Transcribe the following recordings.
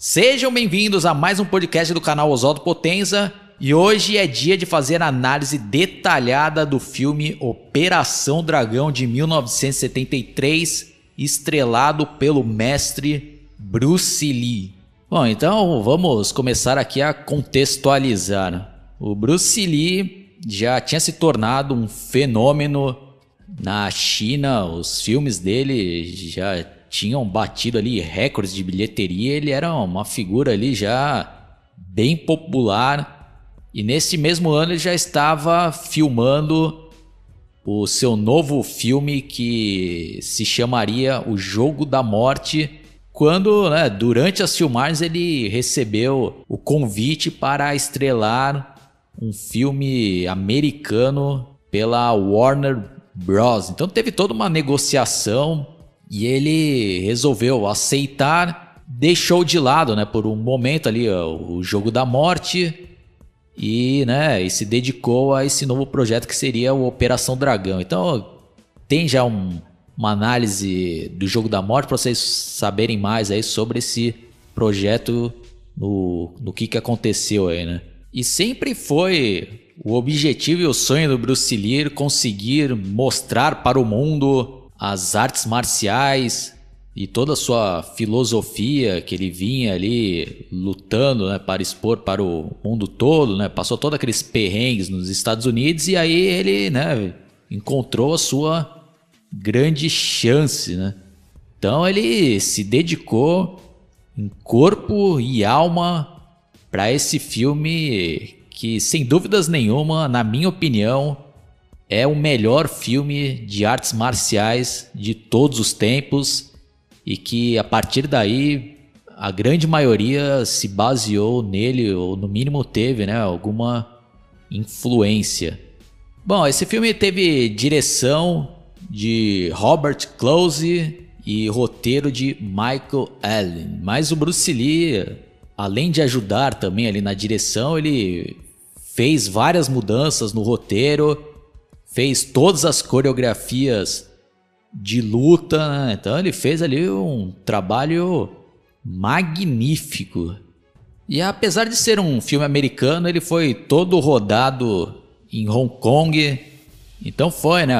Sejam bem-vindos a mais um podcast do canal Oswaldo Potenza e hoje é dia de fazer análise detalhada do filme Operação Dragão de 1973, estrelado pelo mestre Bruce Lee. Bom, então vamos começar aqui a contextualizar. O Bruce Lee já tinha se tornado um fenômeno na China, os filmes dele já tinham batido ali recordes de bilheteria, ele era uma figura ali já bem popular. E nesse mesmo ano ele já estava filmando o seu novo filme que se chamaria O Jogo da Morte, quando, né, durante as filmagens ele recebeu o convite para estrelar um filme americano pela Warner Bros. Então teve toda uma negociação e ele resolveu aceitar, deixou de lado, né, por um momento ali o jogo da morte e, né, e se dedicou a esse novo projeto que seria o Operação Dragão. Então tem já um, uma análise do jogo da morte para vocês saberem mais aí sobre esse projeto no, no que, que aconteceu aí, né? E sempre foi o objetivo e o sonho do Bruce Lee conseguir mostrar para o mundo as artes marciais e toda a sua filosofia que ele vinha ali lutando né, para expor para o mundo todo, né, passou todos aqueles perrengues nos Estados Unidos e aí ele né, encontrou a sua grande chance. Né? Então ele se dedicou em corpo e alma para esse filme que, sem dúvidas nenhuma, na minha opinião, é o melhor filme de artes marciais de todos os tempos e que a partir daí a grande maioria se baseou nele ou no mínimo teve, né, alguma influência. Bom, esse filme teve direção de Robert Close e roteiro de Michael Allen. Mas o Bruce Lee, além de ajudar também ali na direção, ele fez várias mudanças no roteiro fez todas as coreografias de luta, né? então ele fez ali um trabalho magnífico. E apesar de ser um filme americano, ele foi todo rodado em Hong Kong. Então foi, né,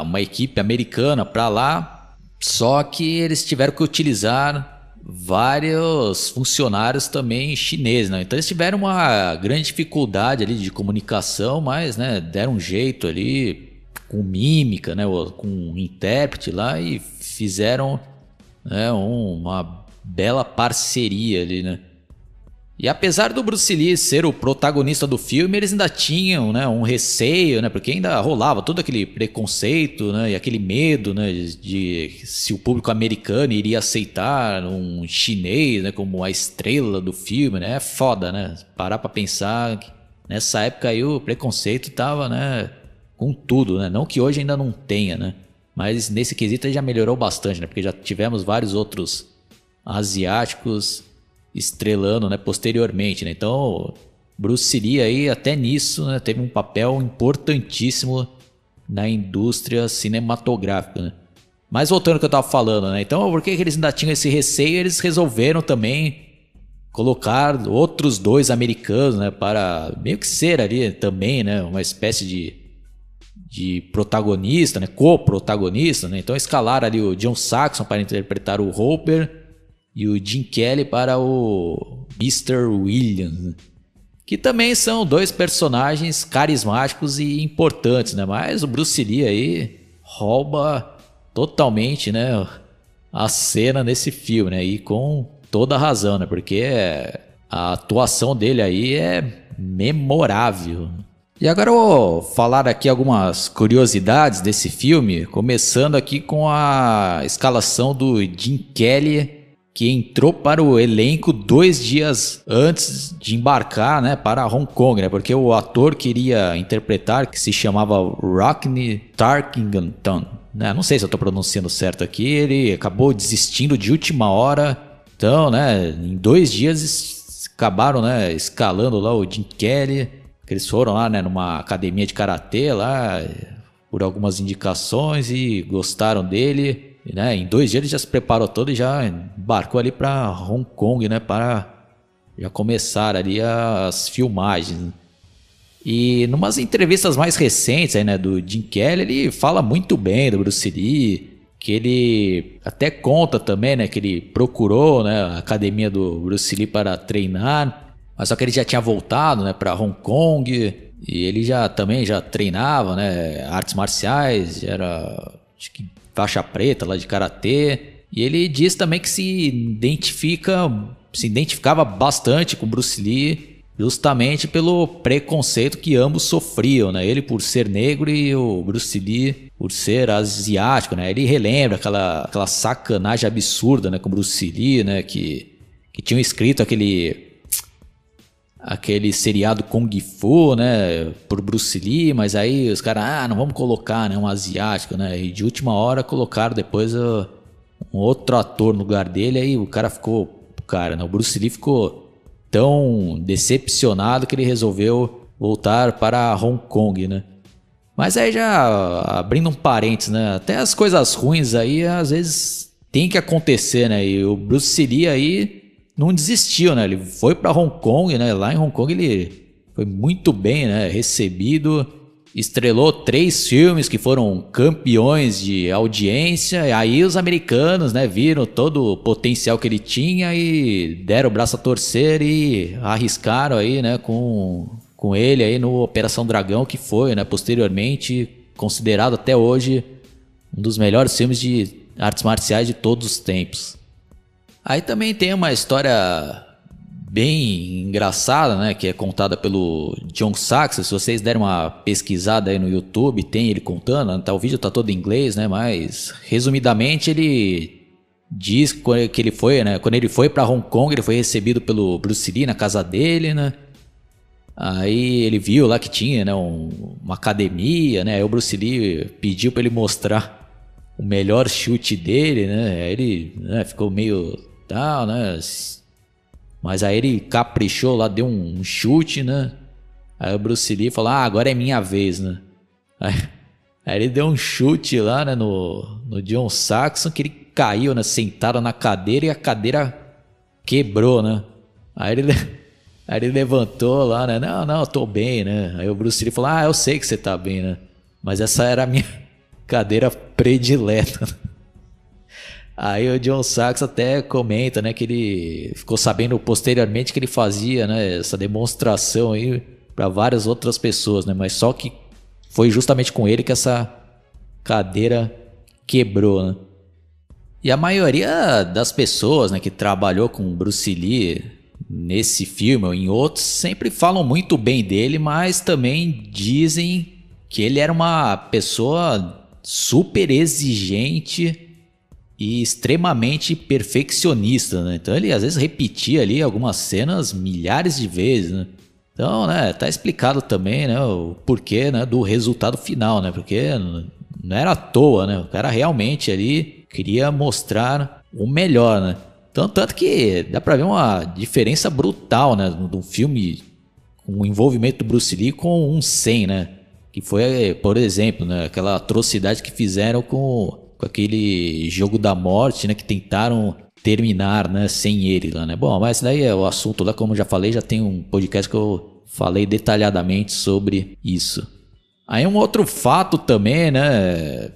uma equipe americana para lá. Só que eles tiveram que utilizar vários funcionários também chineses, né? Então eles tiveram uma grande dificuldade ali de comunicação, mas, né, deram um jeito ali com mímica, né, com um intérprete lá e fizeram né, uma bela parceria ali, né? E apesar do Bruce Lee ser o protagonista do filme, eles ainda tinham né, um receio, né, porque ainda rolava todo aquele preconceito né, e aquele medo né, de, se o público americano iria aceitar um chinês né, como a estrela do filme. Né, é foda, né? Parar pra pensar nessa época aí o preconceito tava né, com tudo. Né? Não que hoje ainda não tenha, né? mas nesse quesito já melhorou bastante, né, porque já tivemos vários outros asiáticos estrelando, né, posteriormente, né? Então, Bruce Lee aí até nisso, né, teve um papel importantíssimo na indústria cinematográfica, né? Mas voltando ao que eu estava falando, né? Então, por que eles ainda tinham esse receio? Eles resolveram também colocar outros dois americanos, né, para meio que ser ali também, né, uma espécie de de protagonista, né, co-protagonista, né? Então escalaram ali o John Saxon para interpretar o Hopper e o Jim Kelly para o Mr. Williams, né? que também são dois personagens carismáticos e importantes, né? Mas o Bruce Lee aí rouba totalmente, né, a cena nesse filme, né? E com toda razão, né? Porque a atuação dele aí é memorável. E agora eu vou falar aqui algumas curiosidades desse filme, começando aqui com a escalação do Jim Kelly que entrou para o elenco dois dias antes de embarcar né, para Hong Kong, né, porque o ator queria interpretar, que se chamava Rockney Tarkington. Né, não sei se eu estou pronunciando certo aqui, ele acabou desistindo de última hora. Então, né, em dois dias acabaram né, escalando lá o Jim Kelly, eles foram lá né, numa academia de karatê lá por algumas indicações e gostaram dele né? Em dois dias ele já se preparou todo e já embarcou ali para Hong Kong, né? Para já começar ali as filmagens. E numas entrevistas mais recentes aí, né, do Jim Kelly, ele fala muito bem do Bruce Lee, que ele até conta também, né, que ele procurou, né, a academia do Bruce Lee para treinar, mas só que ele já tinha voltado, né, para Hong Kong e ele já também já treinava, né, artes marciais, era acho que faixa preta lá de karatê. E ele diz também que se identifica, se identificava bastante com Bruce Lee justamente pelo preconceito que ambos sofriam, né? Ele por ser negro e o Bruce Lee por ser asiático, né? Ele relembra aquela, aquela sacanagem absurda, né, com Bruce Lee, né, que que tinham escrito aquele aquele seriado Kung Fu, né, por Bruce Lee, mas aí os caras, ah, não vamos colocar, né, um asiático, né, e de última hora colocaram depois uh, um outro ator no lugar dele, aí o cara ficou, cara, né, o Bruce Lee ficou tão decepcionado que ele resolveu voltar para Hong Kong, né. Mas aí já abrindo um parênteses, né, até as coisas ruins aí às vezes tem que acontecer, né, e o Bruce Lee aí não desistiu, né? Ele foi para Hong Kong, né? Lá em Hong Kong ele foi muito bem, né? Recebido, estrelou três filmes que foram campeões de audiência. E aí os americanos, né? Viram todo o potencial que ele tinha e deram o braço a torcer e arriscaram aí, né? Com com ele aí no Operação Dragão, que foi, né? Posteriormente considerado até hoje um dos melhores filmes de artes marciais de todos os tempos. Aí também tem uma história bem engraçada, né, que é contada pelo John Sachs. Se vocês derem uma pesquisada aí no YouTube, tem ele contando. Tá, o vídeo tá todo em inglês, né, mas resumidamente ele diz que ele foi, né, quando ele foi para Hong Kong, ele foi recebido pelo Bruce Lee na casa dele, né? Aí ele viu lá que tinha, né, um, uma academia, né? Aí o Bruce Lee pediu para ele mostrar o melhor chute dele, né? Aí ele né, ficou meio tal, né? Mas aí ele caprichou lá, deu um, chute, né? Aí o Bruce Lee falou, ah, agora é minha vez, né? Aí, aí ele deu um chute lá, né, no, no John Saxon, que ele caiu, né, sentado na cadeira e a cadeira quebrou, né? Aí ele, aí ele levantou lá, né? Não, não, eu tô bem, né? Aí o Bruce Lee falou, ah, eu sei que você tá bem, né? Mas essa era a minha cadeira predileta. Aí o John Sachs até comenta, né, que ele ficou sabendo posteriormente que ele fazia, né, essa demonstração aí para várias outras pessoas, né, mas só que foi justamente com ele que essa cadeira quebrou, né? E a maioria das pessoas, né, que trabalhou com Bruce Lee nesse filme ou em outros sempre falam muito bem dele, mas também dizem que ele era uma pessoa super exigente e extremamente perfeccionista, né? Então ele às vezes repetia ali algumas cenas milhares de vezes, né? Então, né, tá explicado também, né, o porquê, né, do resultado final, né? Porque não era à toa, né? O cara realmente ali queria mostrar o melhor, né? Então, tanto que dá pra ver uma diferença brutal, né, do filme com o envolvimento do Bruce Lee com um 100, né? Que foi, por exemplo, né, aquela atrocidade que fizeram com com aquele jogo da morte, né? Que tentaram terminar, né? Sem ele lá, né? Bom, mas daí é o assunto lá, como eu já falei, já tem um podcast que eu falei detalhadamente sobre isso. Aí um outro fato também, né?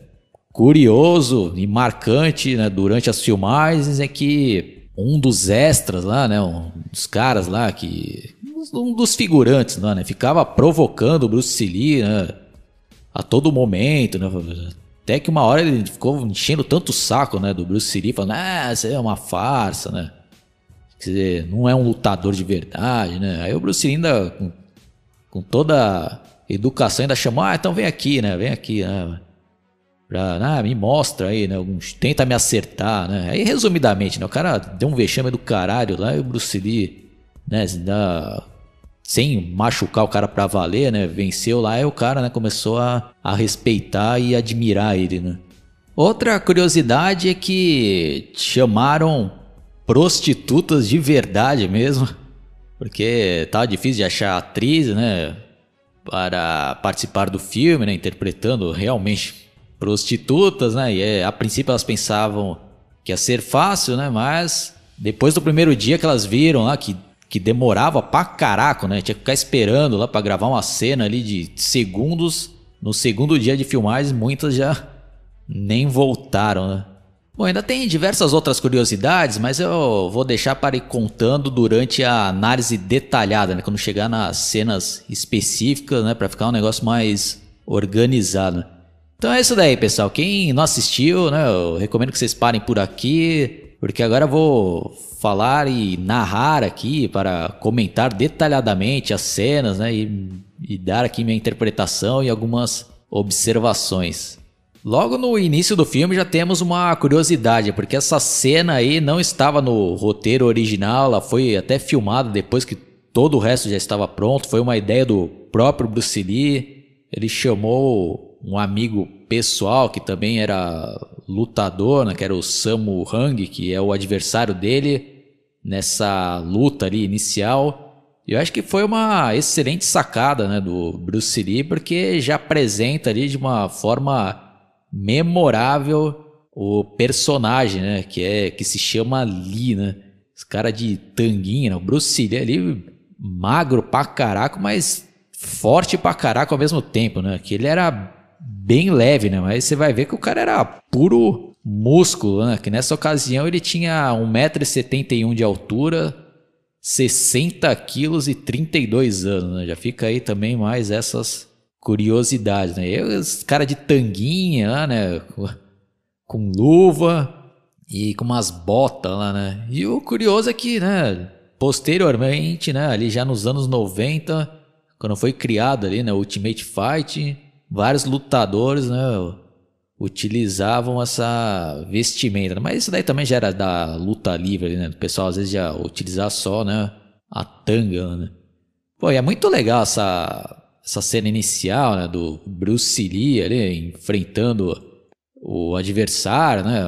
Curioso e marcante, né? Durante as filmagens é que um dos extras lá, né? Um dos caras lá que um dos figurantes lá, né? Ficava provocando o Bruce Lee, né? A todo momento, né? Até que uma hora ele ficou enchendo tanto o saco, né, do Bruce Lee, falando, ah, isso é uma farsa, né? Quer dizer, não é um lutador de verdade, né? Aí o Bruce Lee ainda, com, com toda a educação, ainda chamou, ah, então vem aqui, né? Vem aqui, né? Pra, ah, me mostra aí, né? Tenta me acertar, né? Aí, resumidamente, né? O cara deu um vexame do caralho lá e o Bruce Lee, né? Dá sem machucar o cara pra valer, né? Venceu lá e o cara, né, começou a, a respeitar e admirar ele, né? Outra curiosidade é que chamaram prostitutas de verdade mesmo, porque tava difícil de achar atriz, né, para participar do filme, né, interpretando realmente prostitutas, né? E é, a princípio elas pensavam que ia ser fácil, né? Mas depois do primeiro dia que elas viram lá que, que demorava pra caraco, né? Tinha que ficar esperando lá para gravar uma cena ali de segundos. No segundo dia de filmagens, muitas já nem voltaram, né? Bom, ainda tem diversas outras curiosidades, mas eu vou deixar para ir contando durante a análise detalhada, né? Quando chegar nas cenas específicas, né? Para ficar um negócio mais organizado. Então é isso daí, pessoal. Quem não assistiu, né? Eu recomendo que vocês parem por aqui, porque agora eu vou falar e narrar aqui para comentar detalhadamente as cenas, né? E, e dar aqui minha interpretação e algumas observações. Logo no início do filme já temos uma curiosidade, porque essa cena aí não estava no roteiro original, ela foi até filmada depois que todo o resto já estava pronto, foi uma ideia do próprio Bruce Lee. Ele chamou um amigo pessoal que também era lutador, né, que era o Samu Hang, que é o adversário dele nessa luta ali inicial. Eu acho que foi uma excelente sacada né, do Bruce Lee, porque já apresenta ali de uma forma memorável o personagem, né? Que é que se chama Lee, né? Esse cara de tanguinha, né? o Bruce Lee ali magro pra caraco, mas forte pra caraco ao mesmo tempo, né? Que ele era bem leve, né? Mas você vai ver que o cara era puro músculo, né? Que nessa ocasião ele tinha 1,71m de altura, 60 quilos e 32 anos, né? Já fica aí também mais essas curiosidades, né? Eu, os cara de tanguinha lá, né? Com luva e com umas botas lá, né? E o curioso é que, né? Posteriormente, né? Ali já nos anos 90, quando foi criado ali, né? Ultimate Fight, vários lutadores, né? Utilizavam essa vestimenta. Mas isso daí também já era da luta livre, né? O pessoal às vezes já utilizar só, né? A tanga, né? Pô, e é muito legal essa essa cena inicial né, do Bruce Lee ali enfrentando o adversário, né?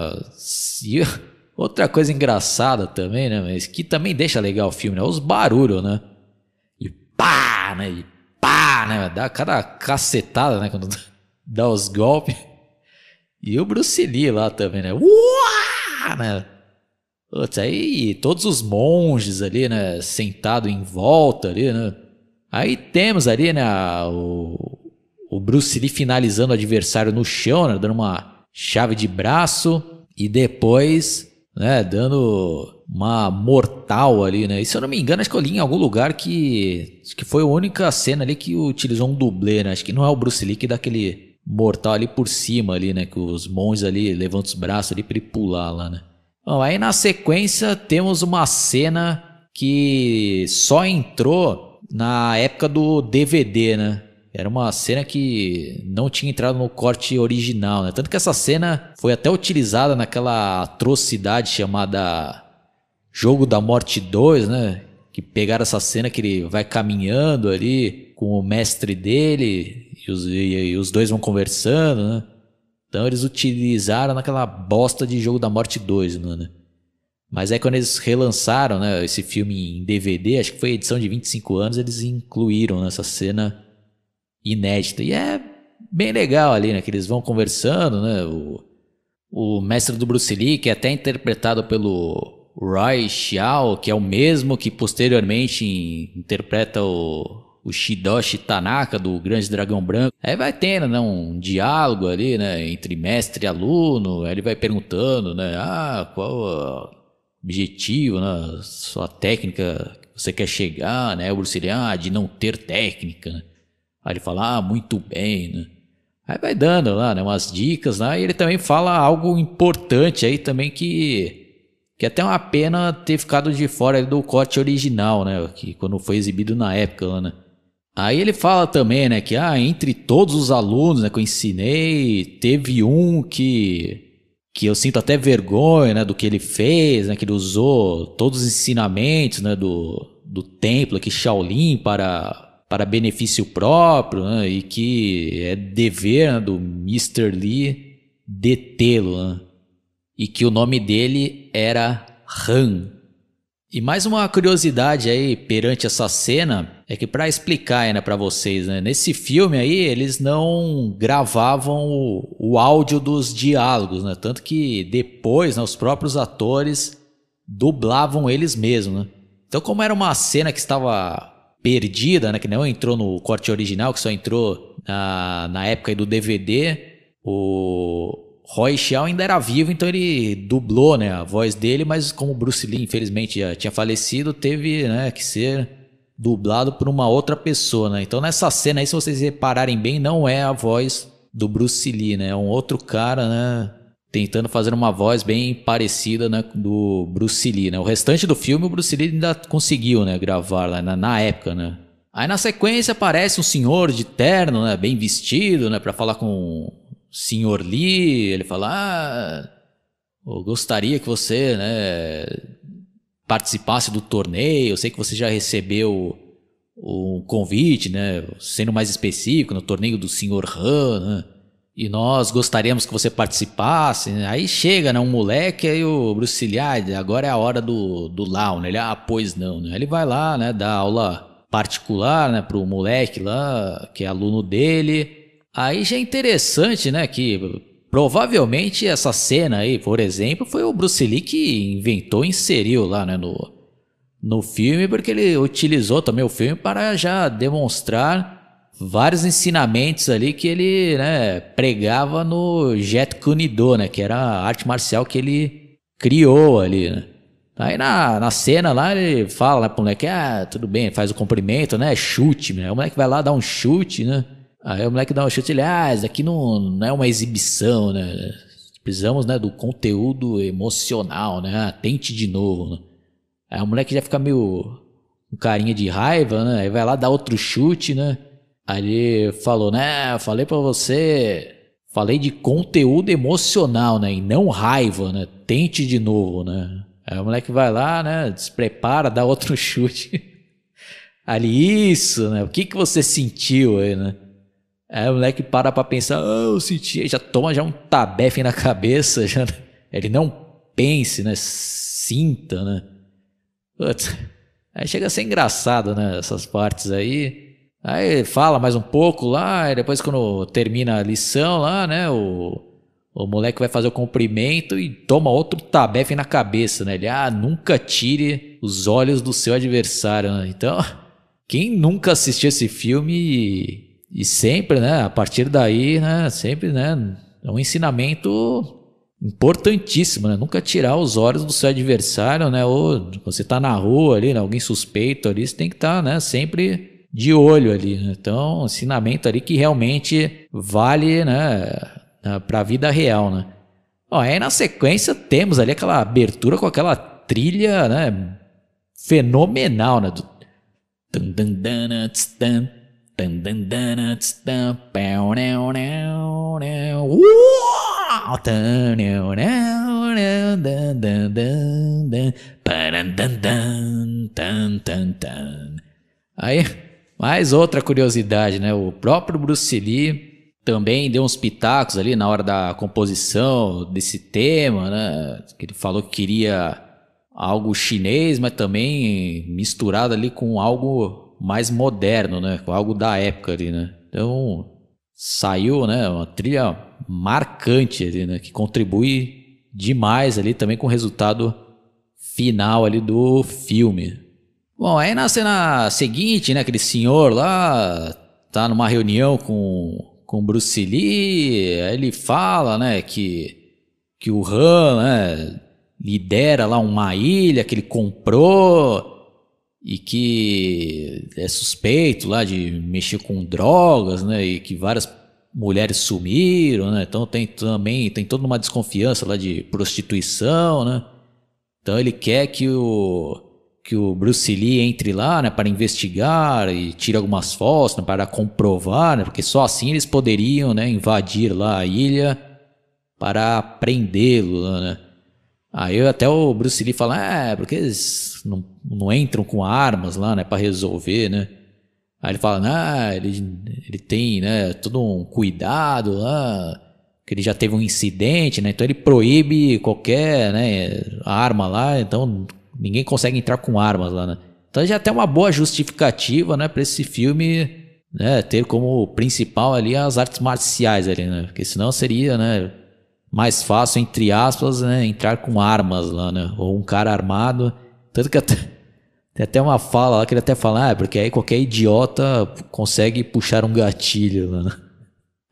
E outra coisa engraçada também, né? Mas que também deixa legal o filme, né? Os barulhos, né? E pá, né? E pá, né? Dá cada cacetada, né? Quando dá os golpes. E o Bruce Lee lá também, né? Uá, né? Putz, aí todos os monges ali, né? Sentado em volta ali, né? Aí temos ali, né, o, o Bruce Lee finalizando o adversário no chão, né, dando uma chave de braço e depois, né, dando uma mortal ali, né? E se eu não me engano, acho que eu li em algum lugar que acho que foi a única cena ali que utilizou um dublê, né? Acho que não é o Bruce Lee que dá aquele mortal ali por cima ali, né, que os monges ali levantam os braços ali para ele pular lá, né? Bom, aí na sequência temos uma cena que só entrou na época do DVD, né? Era uma cena que não tinha entrado no corte original, né? Tanto que essa cena foi até utilizada naquela atrocidade chamada Jogo da Morte 2, né? Que pegaram essa cena que ele vai caminhando ali com o mestre dele e os, e, os dois vão conversando, né? Então eles utilizaram naquela bosta de Jogo da Morte 2, né? Mas aí quando eles relançaram né, esse filme em DVD, acho que foi edição de 25 anos, eles incluíram nessa cena inédita. E é bem legal ali, né? Que eles vão conversando, né? O, o mestre do Bruce Lee, que é até interpretado pelo Roy Xiao, que é o mesmo que posteriormente interpreta o, o Shidoshi Tanaka do Grande Dragão Branco. Aí vai tendo né, um diálogo ali, né, entre mestre e aluno. Aí ele vai perguntando, né, ah, qual objetivo, né? sua técnica que você quer chegar, né? O Bruce Lee, ah, de não ter técnica. Né? Aí ele fala, ah, muito bem, né? Aí vai dando lá, né, umas dicas lá, e ele também fala algo importante aí também que que é até uma pena ter ficado de fora do corte original, né, que quando foi exibido na época, né? Aí ele fala também, né, que ah, entre todos os alunos, né, que eu ensinei, teve um que que eu sinto até vergonha né, do que ele fez, né, que ele usou todos os ensinamentos né, do, do templo aqui Shaolin para, para benefício próprio né, e que é dever né, do Mr. Lee detê-lo. Né, e que o nome dele era Han. E mais uma curiosidade aí perante essa cena é que para explicar né, para vocês, né, nesse filme aí eles não gravavam o, o áudio dos diálogos, né, tanto que depois né, os próprios atores dublavam eles mesmos. Né. Então como era uma cena que estava perdida, né, que não entrou no corte original, que só entrou na, na época do DVD, o Roy Shell ainda era vivo, então ele dublou né, a voz dele, mas como Bruce Lee infelizmente já tinha falecido, teve né, que ser dublado por uma outra pessoa. Né? Então nessa cena aí, se vocês repararem bem, não é a voz do Bruce Lee, né? É um outro cara, né? Tentando fazer uma voz bem parecida né, do Bruce Lee, né? O restante do filme o Bruce Lee ainda conseguiu, né? Gravar lá na, na época, né? Aí na sequência aparece um senhor de terno, né? Bem vestido, né? Para falar com senhor Lee, ele fala: ah, eu gostaria que você né, participasse do torneio, eu sei que você já recebeu o convite, né, sendo mais específico, no torneio do senhor Han, né, e nós gostaríamos que você participasse. Né? Aí chega né, um moleque, aí o Bruce Lee, ah, agora é a hora do, do Lau, né? ele, ah, pois não, né? ele vai lá, né, dar aula particular né, para o moleque lá, que é aluno dele, Aí já é interessante, né, que provavelmente essa cena aí, por exemplo, foi o Bruce Lee que inventou e inseriu lá, né, no, no filme, porque ele utilizou também o filme para já demonstrar vários ensinamentos ali que ele, né, pregava no Jet Kune Do, né, que era a arte marcial que ele criou ali, né. Aí na, na cena lá ele fala né, pro moleque, ah, tudo bem, faz o cumprimento, né, chute, né, o moleque vai lá dar um chute, né, Aí o moleque dá um chute, ele, ah, isso aqui não, não é uma exibição, né? Precisamos, né, do conteúdo emocional, né? Ah, tente de novo, né? Aí o moleque já fica meio com carinha de raiva, né? Aí vai lá dar outro chute, né? Aí ele falou, né, falei pra você, falei de conteúdo emocional, né? E não raiva, né? Tente de novo, né? Aí o moleque vai lá, né? Desprepara, dá outro chute. Ali, isso, né? O que que você sentiu aí, né? Aí o moleque para pra pensar, oh, eu senti, já toma já um tabefe na cabeça, já, ele não pense, né, sinta, né. Putz, aí chega a ser engraçado, né, essas partes aí. Aí fala mais um pouco lá, e depois quando termina a lição lá, né, o, o moleque vai fazer o cumprimento e toma outro tabefe na cabeça, né, ele, ah, nunca tire os olhos do seu adversário, né? Então, quem nunca assistiu esse filme e sempre, né, a partir daí, né, sempre, né, é um ensinamento importantíssimo, né? Nunca tirar os olhos do seu adversário, né? Ou você tá na rua ali, né? alguém suspeito ali, você tem que estar, tá, né, sempre de olho ali. Né? Então, um ensinamento ali que realmente vale, né, para a vida real, né? Aí na sequência temos ali aquela abertura com aquela trilha, né, fenomenal, né? Do Aí, mais outra curiosidade, né? O próprio Bruce Lee também deu uns pitacos ali na hora da composição desse tema, né? Ele falou que queria algo chinês, mas também misturado ali com algo mais moderno, né? Algo da época ali, né? Então saiu, né? Uma trilha marcante ali, né? Que contribui demais ali também com o resultado final ali do filme. Bom, aí na cena seguinte, né? Aquele senhor lá tá numa reunião com com Bruce Lee, aí ele fala, né? Que que o Han, né? Lidera lá uma ilha que ele comprou e que é suspeito lá de mexer com drogas, né? E que várias mulheres sumiram, né? Então tem também tem toda uma desconfiança lá de prostituição, né? Então ele quer que o que o Bruce Lee entre lá, né, para investigar e tire algumas fotos, né, para comprovar, né, porque só assim eles poderiam, né, invadir lá a ilha para prendê-lo, né? Aí até o Bruce Lee fala, é, porque eles não, não entram com armas lá, né, para resolver, né? Aí ele fala, ah, ele, ele tem, né, todo um cuidado lá, que ele já teve um incidente, né? Então ele proíbe qualquer, né, arma lá, então ninguém consegue entrar com armas lá, né? Então já tem uma boa justificativa, né, para esse filme, né, ter como principal ali as artes marciais ali, né? Porque senão seria, né, mais fácil entre aspas, né, entrar com armas lá, né? Ou um cara armado, tanto que até tem até uma fala lá que ele até fala, ah, porque aí qualquer idiota consegue puxar um gatilho, né?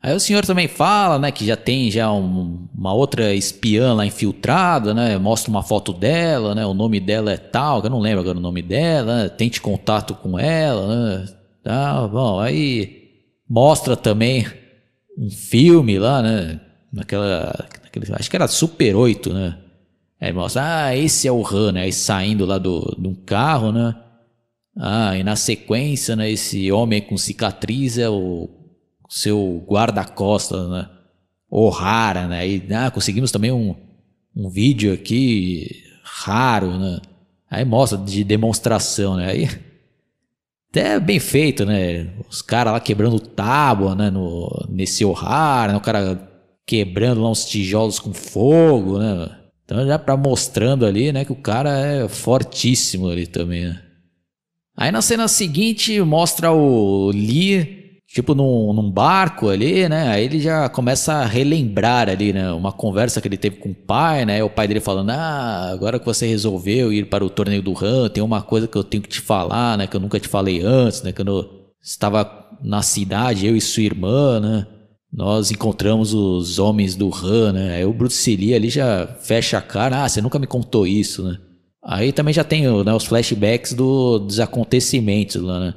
Aí o senhor também fala, né, que já tem já um, uma outra espiã lá infiltrada, né, mostra uma foto dela, né, o nome dela é tal, que eu não lembro agora o nome dela, né, tente contato com ela, né, tá, bom, aí mostra também um filme lá, né, naquela, naquele, acho que era Super 8, né, aí mostra, ah, esse é o Han, né, aí saindo lá do, de um carro, né, ah, e na sequência, né, esse homem com cicatriz é o seu guarda-costas, né? O'Hara, né? E ah, conseguimos também um, um vídeo aqui raro, né? Aí mostra de demonstração, né? Aí até bem feito, né? Os caras lá quebrando tábua, né? No, nesse O'Hara, né? o cara quebrando lá uns tijolos com fogo, né? Então já para mostrando ali, né? Que o cara é fortíssimo ali também, né? Aí na cena seguinte mostra o Lee tipo num, num, barco ali, né? Aí ele já começa a relembrar ali, né? Uma conversa que ele teve com o pai, né? O pai dele falando: Ah, agora que você resolveu ir para o torneio do RAM, tem uma coisa que eu tenho que te falar, né? Que eu nunca te falei antes, né? Quando eu estava na cidade, eu e sua irmã, né? Nós encontramos os homens do RAM, né? Aí o Bruce Lee ali já fecha a cara: Ah, você nunca me contou isso, né? Aí também já tem né, os flashbacks do, dos acontecimentos lá, né?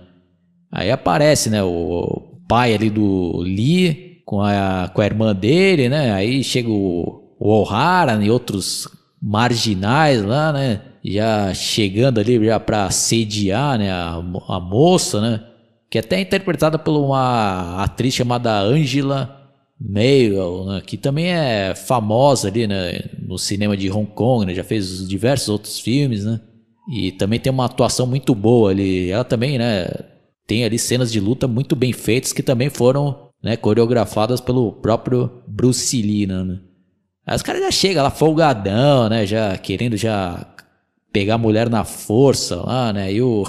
Aí aparece, né, o pai ali do Lee com a, com a irmã dele, né? Aí chega o, o O'Hara e outros marginais lá, né? Já chegando ali já para sediar, né, a, a moça, né? Que até é interpretada por uma atriz chamada Angela Maywell, né, que também é famosa ali né, no cinema de Hong Kong, né, já fez diversos outros filmes, né, e também tem uma atuação muito boa ali. Ela também, né, tem ali cenas de luta muito bem feitas que também foram né, coreografadas pelo próprio Bruce Lee, né? Aí os caras já chegam lá folgadão, né? Já querendo já pegar a mulher na força lá, né? E o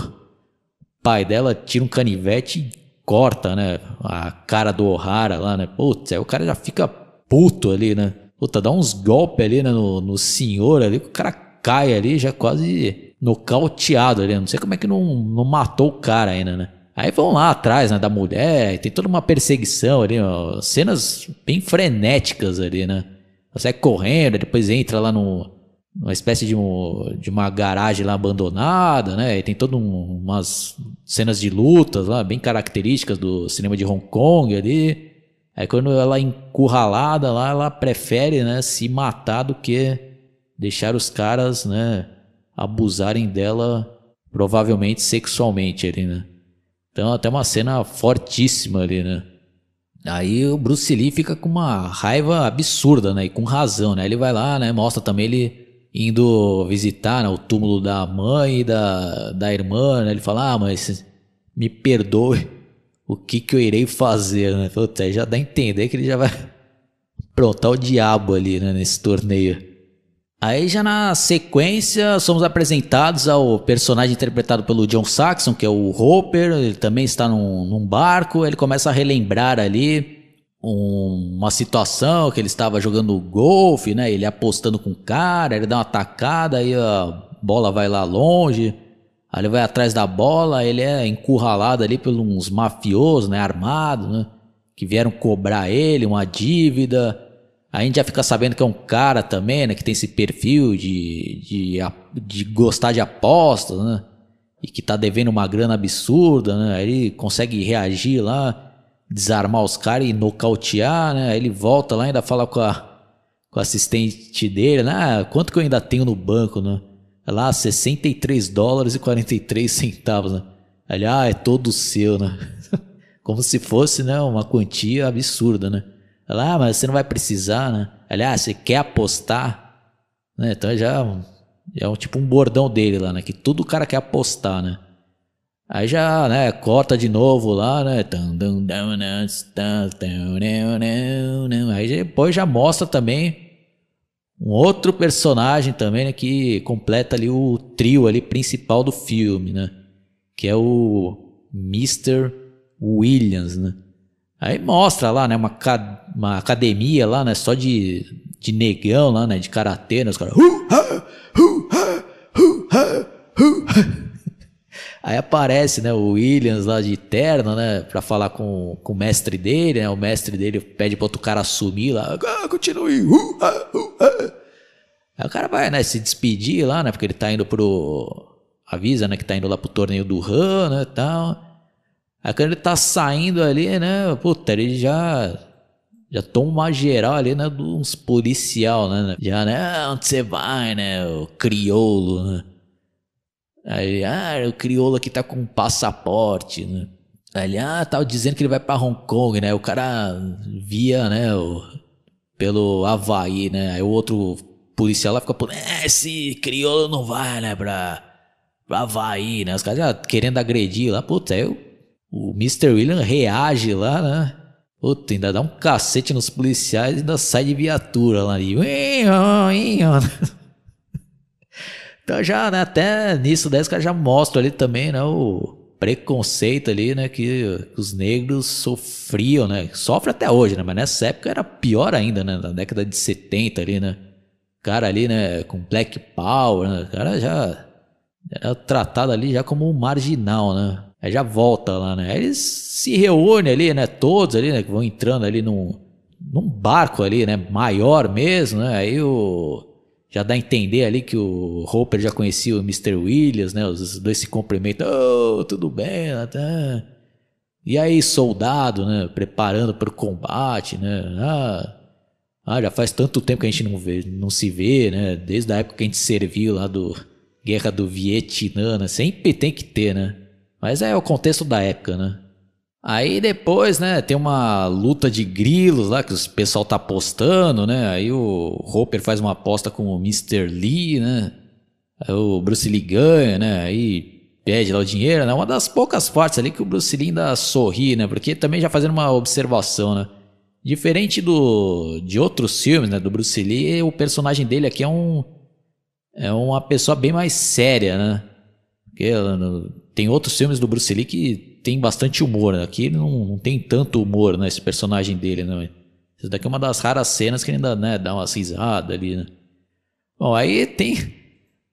pai dela tira um canivete e corta, né? A cara do O'Hara lá, né? Putz, aí o cara já fica puto ali, né? Puta, dá uns golpes ali né, no, no senhor ali, o cara cai ali já quase nocauteado ali. Não sei como é que não, não matou o cara ainda, né? Aí vão lá atrás, né, da mulher, tem toda uma perseguição ali, ó, cenas bem frenéticas ali, né? Você correndo, depois entra lá no, numa espécie de, um, de uma garagem lá abandonada, né? E tem todas um, umas cenas de lutas lá, bem características do cinema de Hong Kong ali. Aí quando ela é encurralada lá, ela prefere, né, se matar do que deixar os caras, né, abusarem dela, provavelmente sexualmente ali, né? Então, até uma cena fortíssima ali, né? Aí o Bruce Lee fica com uma raiva absurda, né? E com razão, né? Ele vai lá, né? Mostra também ele indo visitar né? o túmulo da mãe e da, da irmã, né? Ele fala, ah, mas me perdoe, o que que eu irei fazer, né? Já dá a entender que ele já vai aprontar o diabo ali, né? Nesse torneio. Aí já na sequência somos apresentados ao personagem interpretado pelo John Saxon, que é o Hopper, ele também está num, num barco, ele começa a relembrar ali um, uma situação que ele estava jogando golfe, né? Ele apostando com o cara, ele dá uma tacada, aí a bola vai lá longe, aí ele vai atrás da bola, ele é encurralado ali por uns mafiosos, né? Armados, né? Que vieram cobrar ele uma dívida. A gente já fica sabendo que é um cara também, né? Que tem esse perfil de, de, de gostar de apostas, né? E que tá devendo uma grana absurda, né? Aí ele consegue reagir lá, desarmar os caras e nocautear, né? Aí ele volta lá e ainda fala com a, com assistente dele, né? Ah, quanto que eu ainda tenho no banco, né? É lá, 63 dólares e 43 centavos, né? Ele, ah, é todo seu, né? Como se fosse, né? Uma quantia absurda, né? Ela, ah, mas você não vai precisar, né? Aliás, ah, você quer apostar? Né? Então já é um, tipo um bordão dele lá, né? Que tudo o cara quer apostar, né? Aí já, né, corta de novo lá, né? Aí depois já mostra também Um outro personagem também, né, que completa ali o trio ali principal do filme, né? Que é o Mr. Williams, né? Aí mostra lá, né, uma, uma academia lá, né, só de, de negão lá, né, de karatê, né, os caras... Aí aparece, né, o Williams lá de terno, né, pra falar com, com o mestre dele, né, o mestre dele pede pro outro cara assumir lá, ah, continue, Aí o cara vai, né, se despedir lá, né, porque ele tá indo pro... Avisa, né, que tá indo lá pro torneio do Han, né, tal... Aí quando ele tá saindo ali, né? Puta, ele já. Já toma uma geral ali, né? De uns policial, né? Já, né? Ah, onde você vai, né? O crioulo, né? Aí, ah, o crioulo aqui tá com passaporte, né? Aí ele, ah, tava dizendo que ele vai pra Hong Kong, né? O cara via, né? O, pelo Havaí, né? Aí o outro policial lá fica, é, esse crioulo não vai, né? Pra, pra Havaí, né? Os caras já querendo agredir lá, puta, eu o Mr. William reage lá, né? Puta, ainda dá um cacete nos policiais e ainda sai de viatura lá ali. Então já, né, até nisso daí os caras já mostram ali também, né, o preconceito ali, né, que, que os negros sofriam, né, sofre até hoje, né, mas nessa época era pior ainda, né, na década de 70 ali, né, cara ali, né, com Black Power, né, o cara já era tratado ali já como um marginal, né, Aí já volta lá, né? Aí eles se reúnem ali, né? Todos ali, né? Que vão entrando ali num, num barco ali, né? Maior mesmo, né? Aí o... Já dá a entender ali que o Hopper já conhecia o Mr. Williams, né? Os dois se cumprimentam. Oh, tudo bem, tá. E aí, soldado, né? Preparando para o combate, né? Ah, ah, já faz tanto tempo que a gente não, vê, não se vê, né? Desde a época que a gente serviu lá do Guerra do Vietnã, né? Sempre tem que ter, né? Mas é o contexto da época, né? Aí depois, né, tem uma luta de grilos lá que o pessoal tá apostando, né? Aí o Hopper faz uma aposta com o Mr. Lee, né? Aí o Bruce Lee ganha, né? Aí pede lá o dinheiro, né? Uma das poucas partes ali que o Bruce Lee ainda sorri, né? Porque também já fazendo uma observação, né? Diferente do de outros filmes, né, do Bruce Lee, o personagem dele aqui é um é uma pessoa bem mais séria, né? Porque tem outros filmes do Bruce Lee que tem bastante humor. Né? Aqui não, não tem tanto humor né, personagem dele. Né? Isso daqui é uma das raras cenas que ele ainda né, dá uma risada ali. Né? Bom, aí tem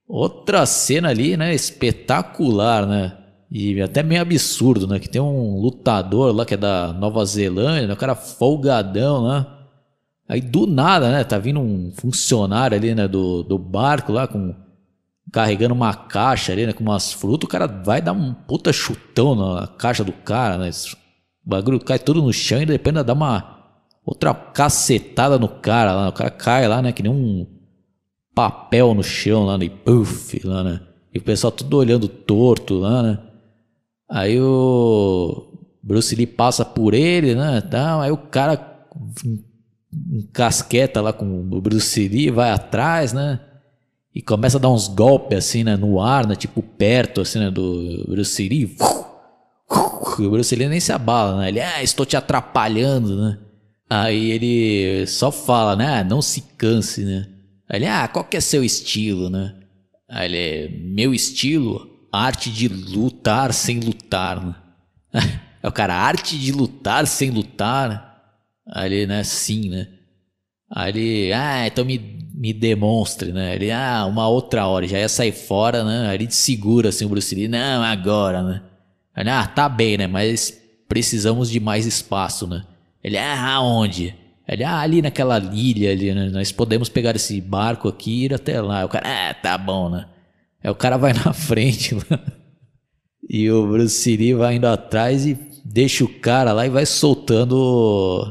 outra cena ali, né? Espetacular, né? E até meio absurdo, né? Que tem um lutador lá que é da Nova Zelândia, né? cara folgadão, né? Aí do nada, né? Tá vindo um funcionário ali, né? Do, do barco lá com carregando uma caixa ali, né, com umas frutas, o cara vai dar um puta chutão na caixa do cara, né? O bagulho cai tudo no chão e depois ainda dá uma outra cacetada no cara lá. O cara cai lá, né, que nem um papel no chão lá, né, e puff, lá, né? E o pessoal tudo olhando torto lá, né? Aí o Bruce Lee passa por ele, né, tal, aí o cara casqueta lá com o Bruce Lee, vai atrás, né? E começa a dar uns golpes assim, né, no ar, né, tipo perto assim, né, do Bruce Lee. O Bruce Lee nem se abala, né? Ele, ah, estou te atrapalhando, né? Aí ele só fala, né? Ah, não se canse, né? Aí ele, ah, qual que é seu estilo, né? Aí ele, meu estilo, arte de lutar sem lutar, né? É o cara, arte de lutar sem lutar, né? Aí ele, né, sim, né? Aí ele, ah, então me me demonstre, né? Ele, ah, uma outra hora, já ia sair fora, né? Aí ele segura assim o Bruce Lee, não, agora, né? Ele, ah, tá bem, né? Mas precisamos de mais espaço, né? Ele, ah, aonde? Ele, ah, ali naquela ilha ali, né? Nós podemos pegar esse barco aqui e ir até lá. O cara, ah, tá bom, né? Aí o cara vai na frente lá. E o Bruce Lee vai indo atrás e deixa o cara lá e vai soltando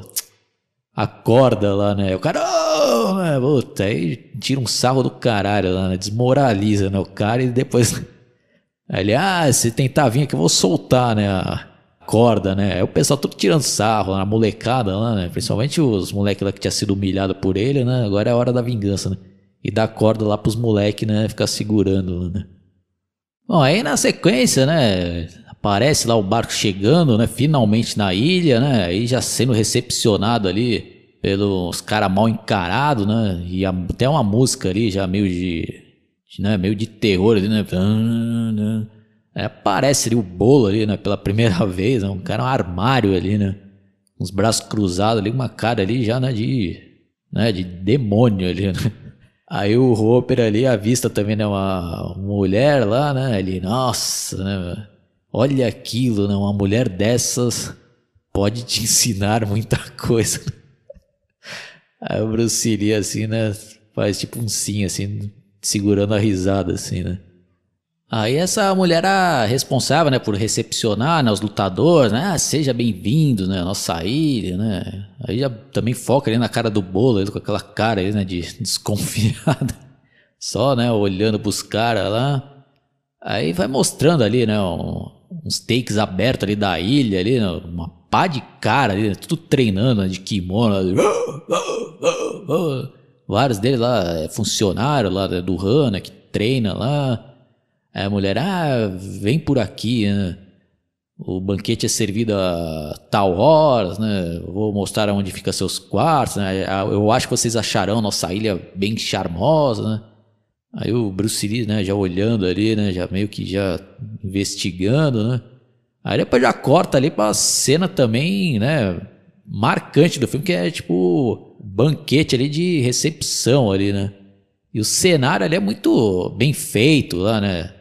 a corda lá, né? O cara, oh? Puta, aí tira um sarro do caralho lá, né? Desmoraliza, né? O cara e depois. Ele, ah, se tentar vir aqui eu vou soltar, né? A corda, né? Aí o pessoal tudo tirando sarro, a molecada lá, né? Principalmente os moleques lá que tinha sido humilhado por ele, né? Agora é a hora da vingança, né? E dá corda lá pros moleques, né? Ficar segurando, né? Bom, aí na sequência, né? Aparece lá o barco chegando, né? Finalmente na ilha, né? Aí já sendo recepcionado ali pelos caras mal encarados, né? E até uma música ali já meio de, de né? meio de terror ali, né? É, aparece ali o bolo ali, né? Pela primeira vez, né? um cara um armário ali, né? Uns braços cruzados ali, uma cara ali já, né? De, né? de demônio ali, né? Aí o Roper ali avista também, né? Uma mulher lá, né? Ele, nossa, né? Olha aquilo, né? Uma mulher dessas pode te ensinar muita coisa. Aí o Bruce Lee, assim, né? Faz tipo um sim, assim, segurando a risada, assim, né? Aí essa mulher era responsável, né, por recepcionar né, os lutadores, né? Ah, seja bem-vindo, né, nossa ilha, né? Aí já também foca ali na cara do bolo, ele com aquela cara aí, né, de desconfiada. Só, né, olhando pros caras lá. Aí vai mostrando ali, né, um, uns takes abertos ali da ilha, ali, né, uma pá de cara ali, né, tudo treinando né, de kimono. Ali. Vários deles lá é funcionário lá né, do Han, né, que treina lá. Aí a mulher, ah, vem por aqui, né? O banquete é servido a tal horas, né? Vou mostrar onde fica seus quartos, né? Eu acho que vocês acharão nossa ilha bem charmosa, né? Aí o Bruce Lee, né, já olhando ali, né, já meio que já investigando, né? Aí depois já corta ali pra cena também, né, marcante do filme, que é tipo banquete ali de recepção ali, né? E o cenário ali é muito bem feito lá, né?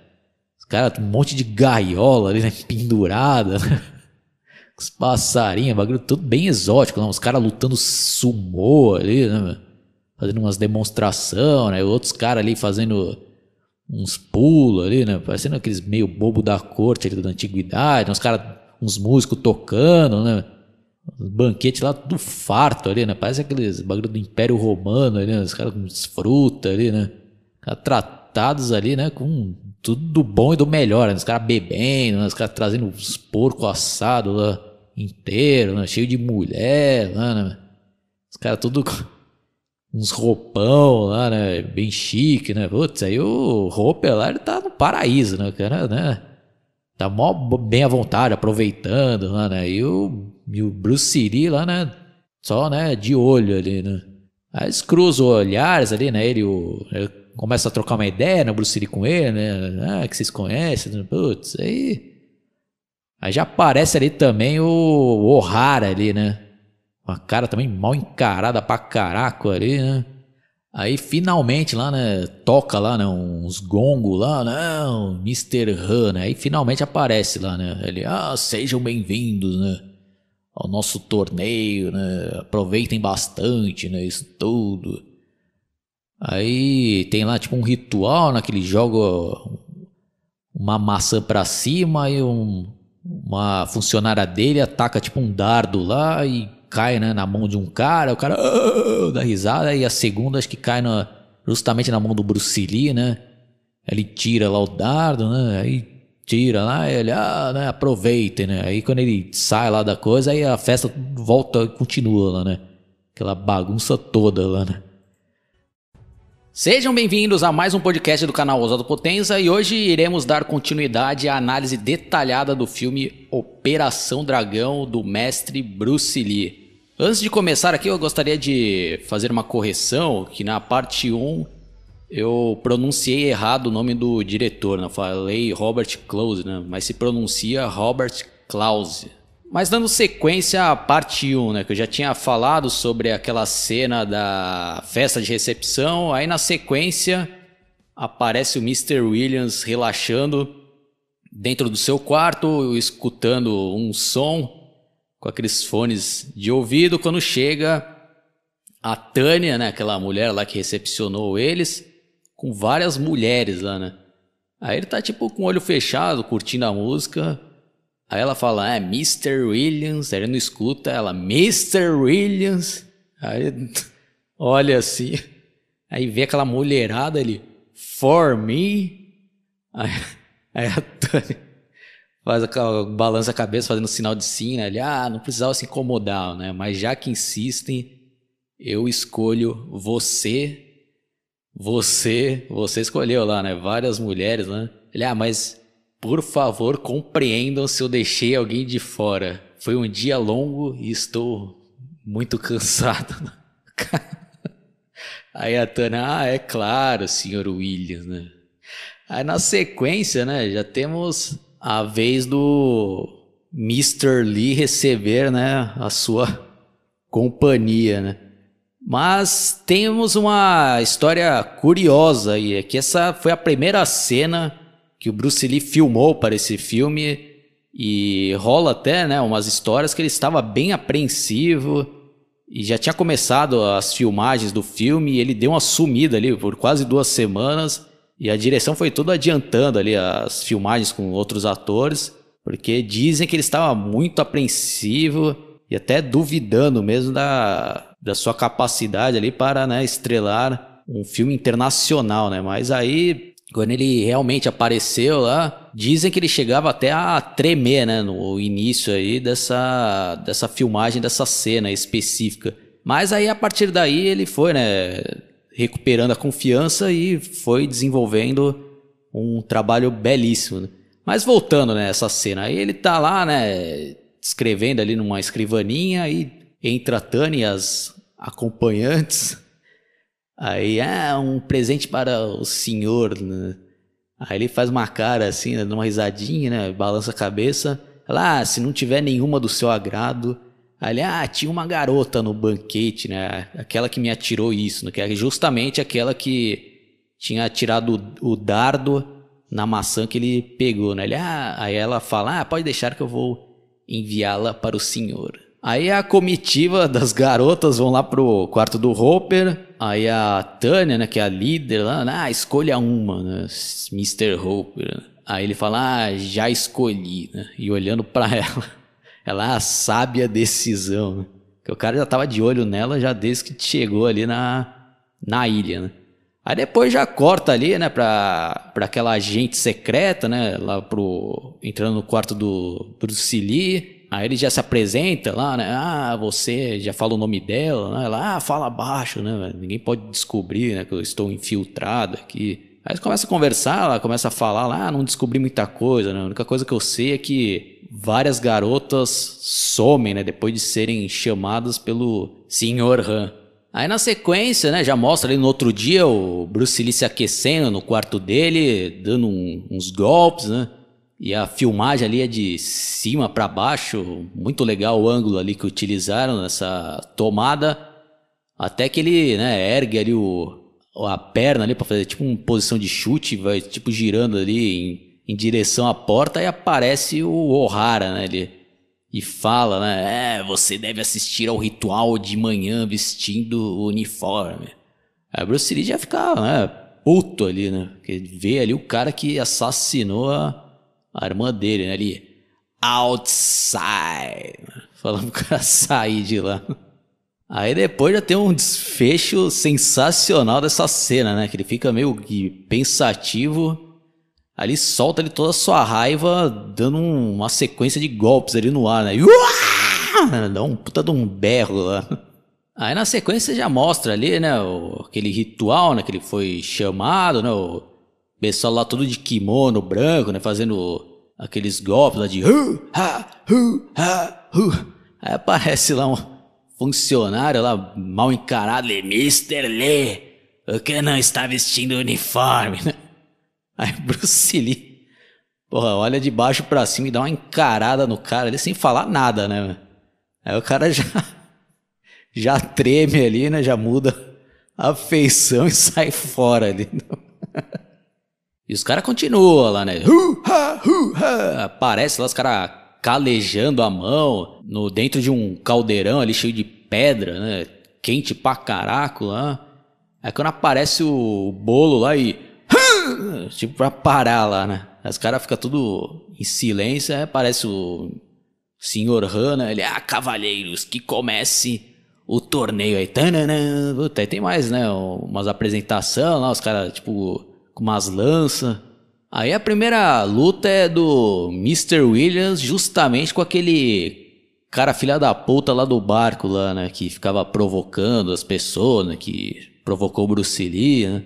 Os caras, um monte de gaiola ali, né? Pendurada, né? Os passarinhos, bagulho tudo bem exótico, né? Os caras lutando sumô ali, né? Fazendo umas demonstrações, né? Outros caras ali fazendo uns pulos ali, né? Parecendo aqueles meio bobo da corte ali da antiguidade? Os caras, uns músicos tocando, né? Os banquetes lá tudo farto ali, né? Parece aqueles bagulho do Império Romano ali, né? Os caras com fruta ali, né? Tratados ali, né? Com tudo do bom e do melhor, né? Os caras bebendo, né? os caras trazendo os porcos assados lá inteiro, né? cheio de mulher né? Os caras tudo uns roupão lá, né? Bem chique, né? Putz, aí o Roper lá, ele tá no paraíso, né? Cara, né? Tá mó bem à vontade, aproveitando lá, né? E o, e o Bruce Lee lá, né? Só, né? De olho ali, né? Aí eles cruzam olhares ali, né? Ele, o, começa a trocar uma ideia, né? O Bruce Lee com ele, né? Ah, que vocês conhecem, né? putz, aí. Aí já aparece ali também o O'Hara ali, né? Uma cara também mal encarada pra caraco ali, né? Aí finalmente lá, né? Toca lá, né? Uns gongos lá, né? Mr. Han, né? Aí finalmente aparece lá, né? Ele, ah, sejam bem-vindos, né? Ao nosso torneio, né? Aproveitem bastante, né? Isso tudo. Aí tem lá tipo um ritual naquele né, joga uma maçã para cima e um, uma funcionária dele ataca tipo um dardo lá e cai né, na mão de um cara, o cara uh, dá risada e a segunda acho que cai na, justamente na mão do Bruce Lee, né? Ele tira lá o dardo, né? Aí tira lá, ele, ah, né, aproveitem, né? Aí quando ele sai lá da coisa, aí a festa volta, continua lá, né? Aquela bagunça toda lá, né? Sejam bem-vindos a mais um podcast do canal Osado Potenza e hoje iremos dar continuidade à análise detalhada do filme Operação Dragão do mestre Bruce Lee. Antes de começar aqui, eu gostaria de fazer uma correção, que na parte 1 eu pronunciei errado o nome do diretor, né? falei Robert Close, né? mas se pronuncia Robert Klause. Mas dando sequência à parte 1, né, que eu já tinha falado sobre aquela cena da festa de recepção, aí na sequência aparece o Mr. Williams relaxando dentro do seu quarto, escutando um som com aqueles fones de ouvido, quando chega a Tânia, né, aquela mulher lá que recepcionou eles, com várias mulheres lá, né? Aí ele tá tipo com o olho fechado, curtindo a música, Aí ela fala, é Mr. Williams. Aí ele não escuta, ela, Mr. Williams. Aí olha assim. Aí vê aquela mulherada ali, for me. Aí, aí a Tânia faz balança a cabeça fazendo sinal de sim, né? Ele, ah, não precisava se incomodar, né? Mas já que insistem, eu escolho você. Você, você escolheu lá, né? Várias mulheres, né? Ele, ah, mas por favor, compreendam se eu deixei alguém de fora. Foi um dia longo e estou muito cansado. Aí a Tânia, ah, é claro, senhor Williams, né? Aí na sequência, né, já temos a vez do Mr. Lee receber, né, a sua companhia, né? Mas temos uma história curiosa aí, é que essa foi a primeira cena que o Bruce Lee filmou para esse filme e rola até, né, umas histórias que ele estava bem apreensivo e já tinha começado as filmagens do filme e ele deu uma sumida ali por quase duas semanas e a direção foi toda adiantando ali as filmagens com outros atores, porque dizem que ele estava muito apreensivo e até duvidando mesmo da, da sua capacidade ali para né, estrelar um filme internacional, né? Mas aí quando ele realmente apareceu lá, dizem que ele chegava até a tremer, né, no início aí dessa, dessa filmagem, dessa cena específica. Mas aí a partir daí ele foi, né, recuperando a confiança e foi desenvolvendo um trabalho belíssimo. Mas voltando nessa né, cena, ele tá lá, né, escrevendo ali numa escrivaninha e entra a Tânia e as acompanhantes Aí, ah, um presente para o senhor. Né? Aí ele faz uma cara assim, né, uma risadinha, né? Balança a cabeça. Ela, ah, se não tiver nenhuma do seu agrado. Ele, ah, tinha uma garota no banquete, né? Aquela que me atirou isso, né? Que é justamente aquela que tinha atirado o, o dardo na maçã que ele pegou, né? Ah, aí ela fala, ah, pode deixar que eu vou enviá-la para o senhor. Aí a comitiva das garotas vão lá pro quarto do Hopper. Aí a Tânia, né, que é a líder lá, ah, escolha uma, né, Mr. Hopper. Aí ele fala, ah, já escolhi, né? E olhando para ela, ela, ah, a decisão, né? O cara já tava de olho nela já desde que chegou ali na, na ilha, né? Aí depois já corta ali, né, pra aquela agente secreta, né, lá pro... entrando no quarto do Bruce Lee. Aí ele já se apresenta lá, né? Ah, você já fala o nome dela, né? Ela, ah, fala baixo, né? Ninguém pode descobrir, né? Que eu estou infiltrado aqui. Aí começa a conversar, ela começa a falar lá, ah, não descobri muita coisa, né? A única coisa que eu sei é que várias garotas somem, né? Depois de serem chamadas pelo Sr. Han. Aí na sequência, né, já mostra ali no outro dia o Bruce Lee se aquecendo no quarto dele, dando um, uns golpes, né? E a filmagem ali é de cima para baixo, muito legal o ângulo ali que utilizaram nessa tomada. Até que ele, né, ergue ali o, a perna ali para fazer tipo uma posição de chute, vai tipo girando ali em, em direção à porta e aparece o O'Hara, né, ele, e fala, né, é, você deve assistir ao ritual de manhã vestindo o uniforme. Aí Bruce Lee já fica, né, puto ali, né, porque vê ali o cara que assassinou a a irmã dele, né, ali, outside, falando pro cara sair de lá. Aí depois já tem um desfecho sensacional dessa cena, né, que ele fica meio pensativo, ali solta ali toda a sua raiva, dando uma sequência de golpes ali no ar, né, dá um puta de um berro lá. Aí na sequência já mostra ali, né, o, aquele ritual, né, que ele foi chamado, né, o pessoal lá todo de kimono branco, né? Fazendo aqueles golpes lá de hu, hu, hu. Aí aparece lá um funcionário lá mal encarado, Mr. Lee, o que não está vestindo uniforme, né? Aí Bruce Lee, porra, olha de baixo pra cima e dá uma encarada no cara ali sem falar nada, né? Aí o cara já, já treme ali, né? Já muda a feição e sai fora ali. E os caras continuam lá, né? Aparece lá os caras calejando a mão no dentro de um caldeirão ali cheio de pedra, né? Quente pra caraco lá. Aí quando aparece o bolo lá e. Tipo pra parar lá, né? Os caras ficam tudo em silêncio. Aí aparece o senhor Han, né? Ele, ah, cavalheiros, que comece o torneio aí. Tanana. Puta, aí tem mais, né? Umas apresentações lá, os caras, tipo com umas lanças. Aí a primeira luta é do Mr. Williams, justamente com aquele cara filha da puta lá do barco lá, né? Que ficava provocando as pessoas, né? Que provocou o Bruce Lee, né?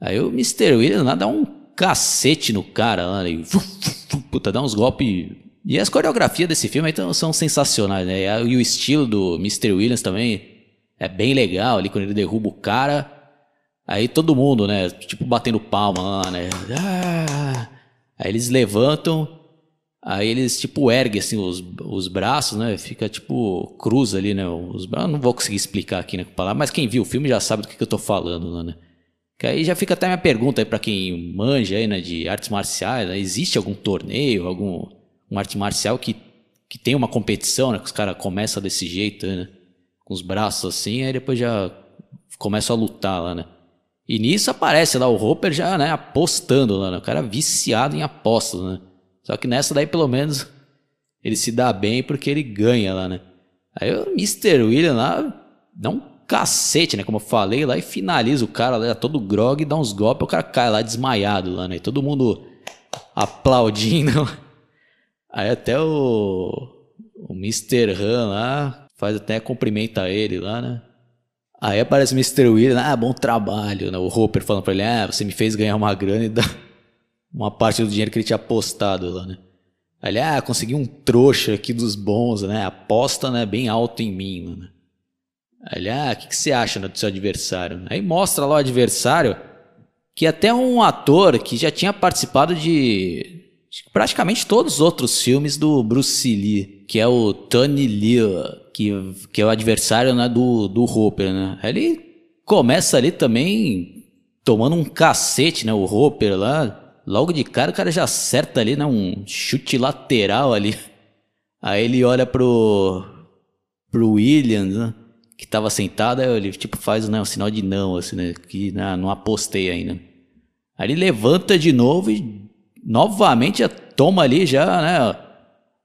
Aí o Mr. Williams lá dá um cacete no cara lá, né? puta, dá uns golpes E as coreografias desse filme então, são sensacionais, né? E o estilo do Mr. Williams também é bem legal ali quando ele derruba o cara. Aí todo mundo, né? Tipo, batendo palma né? Ah! Aí eles levantam, aí eles, tipo, erguem assim os, os braços, né? Fica tipo cruz ali, né? Os braços, não vou conseguir explicar aqui, né? Mas quem viu o filme já sabe do que, que eu tô falando, né? Que aí já fica até minha pergunta aí pra quem manja aí, né? De artes marciais, né? existe algum torneio, algum arte marcial que, que tem uma competição, né? Que os caras começam desse jeito, né? Com os braços assim, aí depois já começam a lutar lá, né? E nisso aparece lá o Roper já, né, apostando lá, né? O cara viciado em apostas, né? Só que nessa daí, pelo menos, ele se dá bem porque ele ganha lá, né? Aí o Mr. William lá dá um cacete, né? Como eu falei lá, e finaliza o cara lá, todo grog, dá uns golpes, o cara cai lá desmaiado lá, né? E todo mundo aplaudindo. Aí até o, o Mr. Han lá faz até cumprimenta ele lá, né? Aí aparece o Mr. William, ah, bom trabalho, né? O Hopper falando pra ele, ah, você me fez ganhar uma grana e dá uma parte do dinheiro que ele tinha apostado lá, né? Aí ah, consegui um trouxa aqui dos bons, né? Aposta, né, bem alto em mim, né? Aí ah, o que, que você acha né, do seu adversário? Aí mostra lá o adversário, que até um ator que já tinha participado de praticamente todos os outros filmes do Bruce Lee, que é o Tony Lee, que, que é o adversário né, do, do Hopper, né? Ele começa ali também tomando um cacete, né? O Hopper lá. Logo de cara o cara já acerta ali, né? Um chute lateral ali. Aí ele olha pro, pro Williams, né? Que tava sentado, aí ele tipo faz né, um sinal de não, assim, né? Que né, não apostei ainda. Aí ele levanta de novo e novamente já toma ali já, né?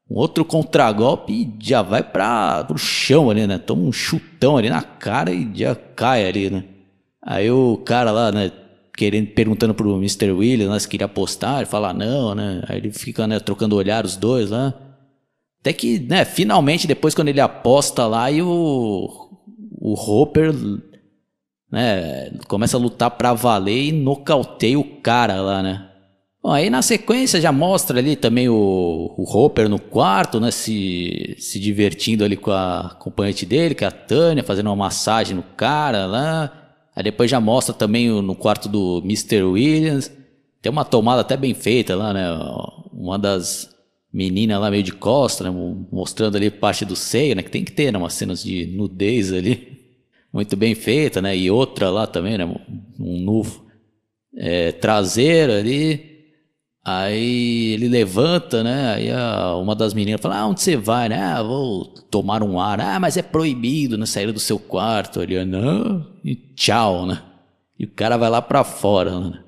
Um outro contragolpe e já vai para o chão ali, né? Toma um chutão ali na cara e já cai ali, né? Aí o cara lá, né? Querendo, perguntando pro Mr. Williams né, se queria apostar, ele fala não, né? Aí ele fica, né, trocando olhar os dois lá. Até que, né, finalmente, depois quando ele aposta lá e o, o Hopper, né, começa a lutar pra valer e nocauteia o cara lá, né? Bom, aí na sequência já mostra ali também o, o Hopper no quarto, né? Se, se divertindo ali com a acompanhante dele, que é a Tânia, fazendo uma massagem no cara lá. Aí depois já mostra também o, no quarto do Mr. Williams. Tem uma tomada até bem feita lá, né? Uma das meninas lá meio de costa, né? Mostrando ali parte do seio, né? Que tem que ter, né? Umas cenas de nudez ali. Muito bem feita, né? E outra lá também, né? Um novo é, traseiro ali. Aí ele levanta, né? Aí a, uma das meninas fala: ah, onde você vai, né? Ah, vou tomar um ar. Ah, mas é proibido, né? Sair do seu quarto. Ele, não, e tchau, né? E o cara vai lá pra fora, né?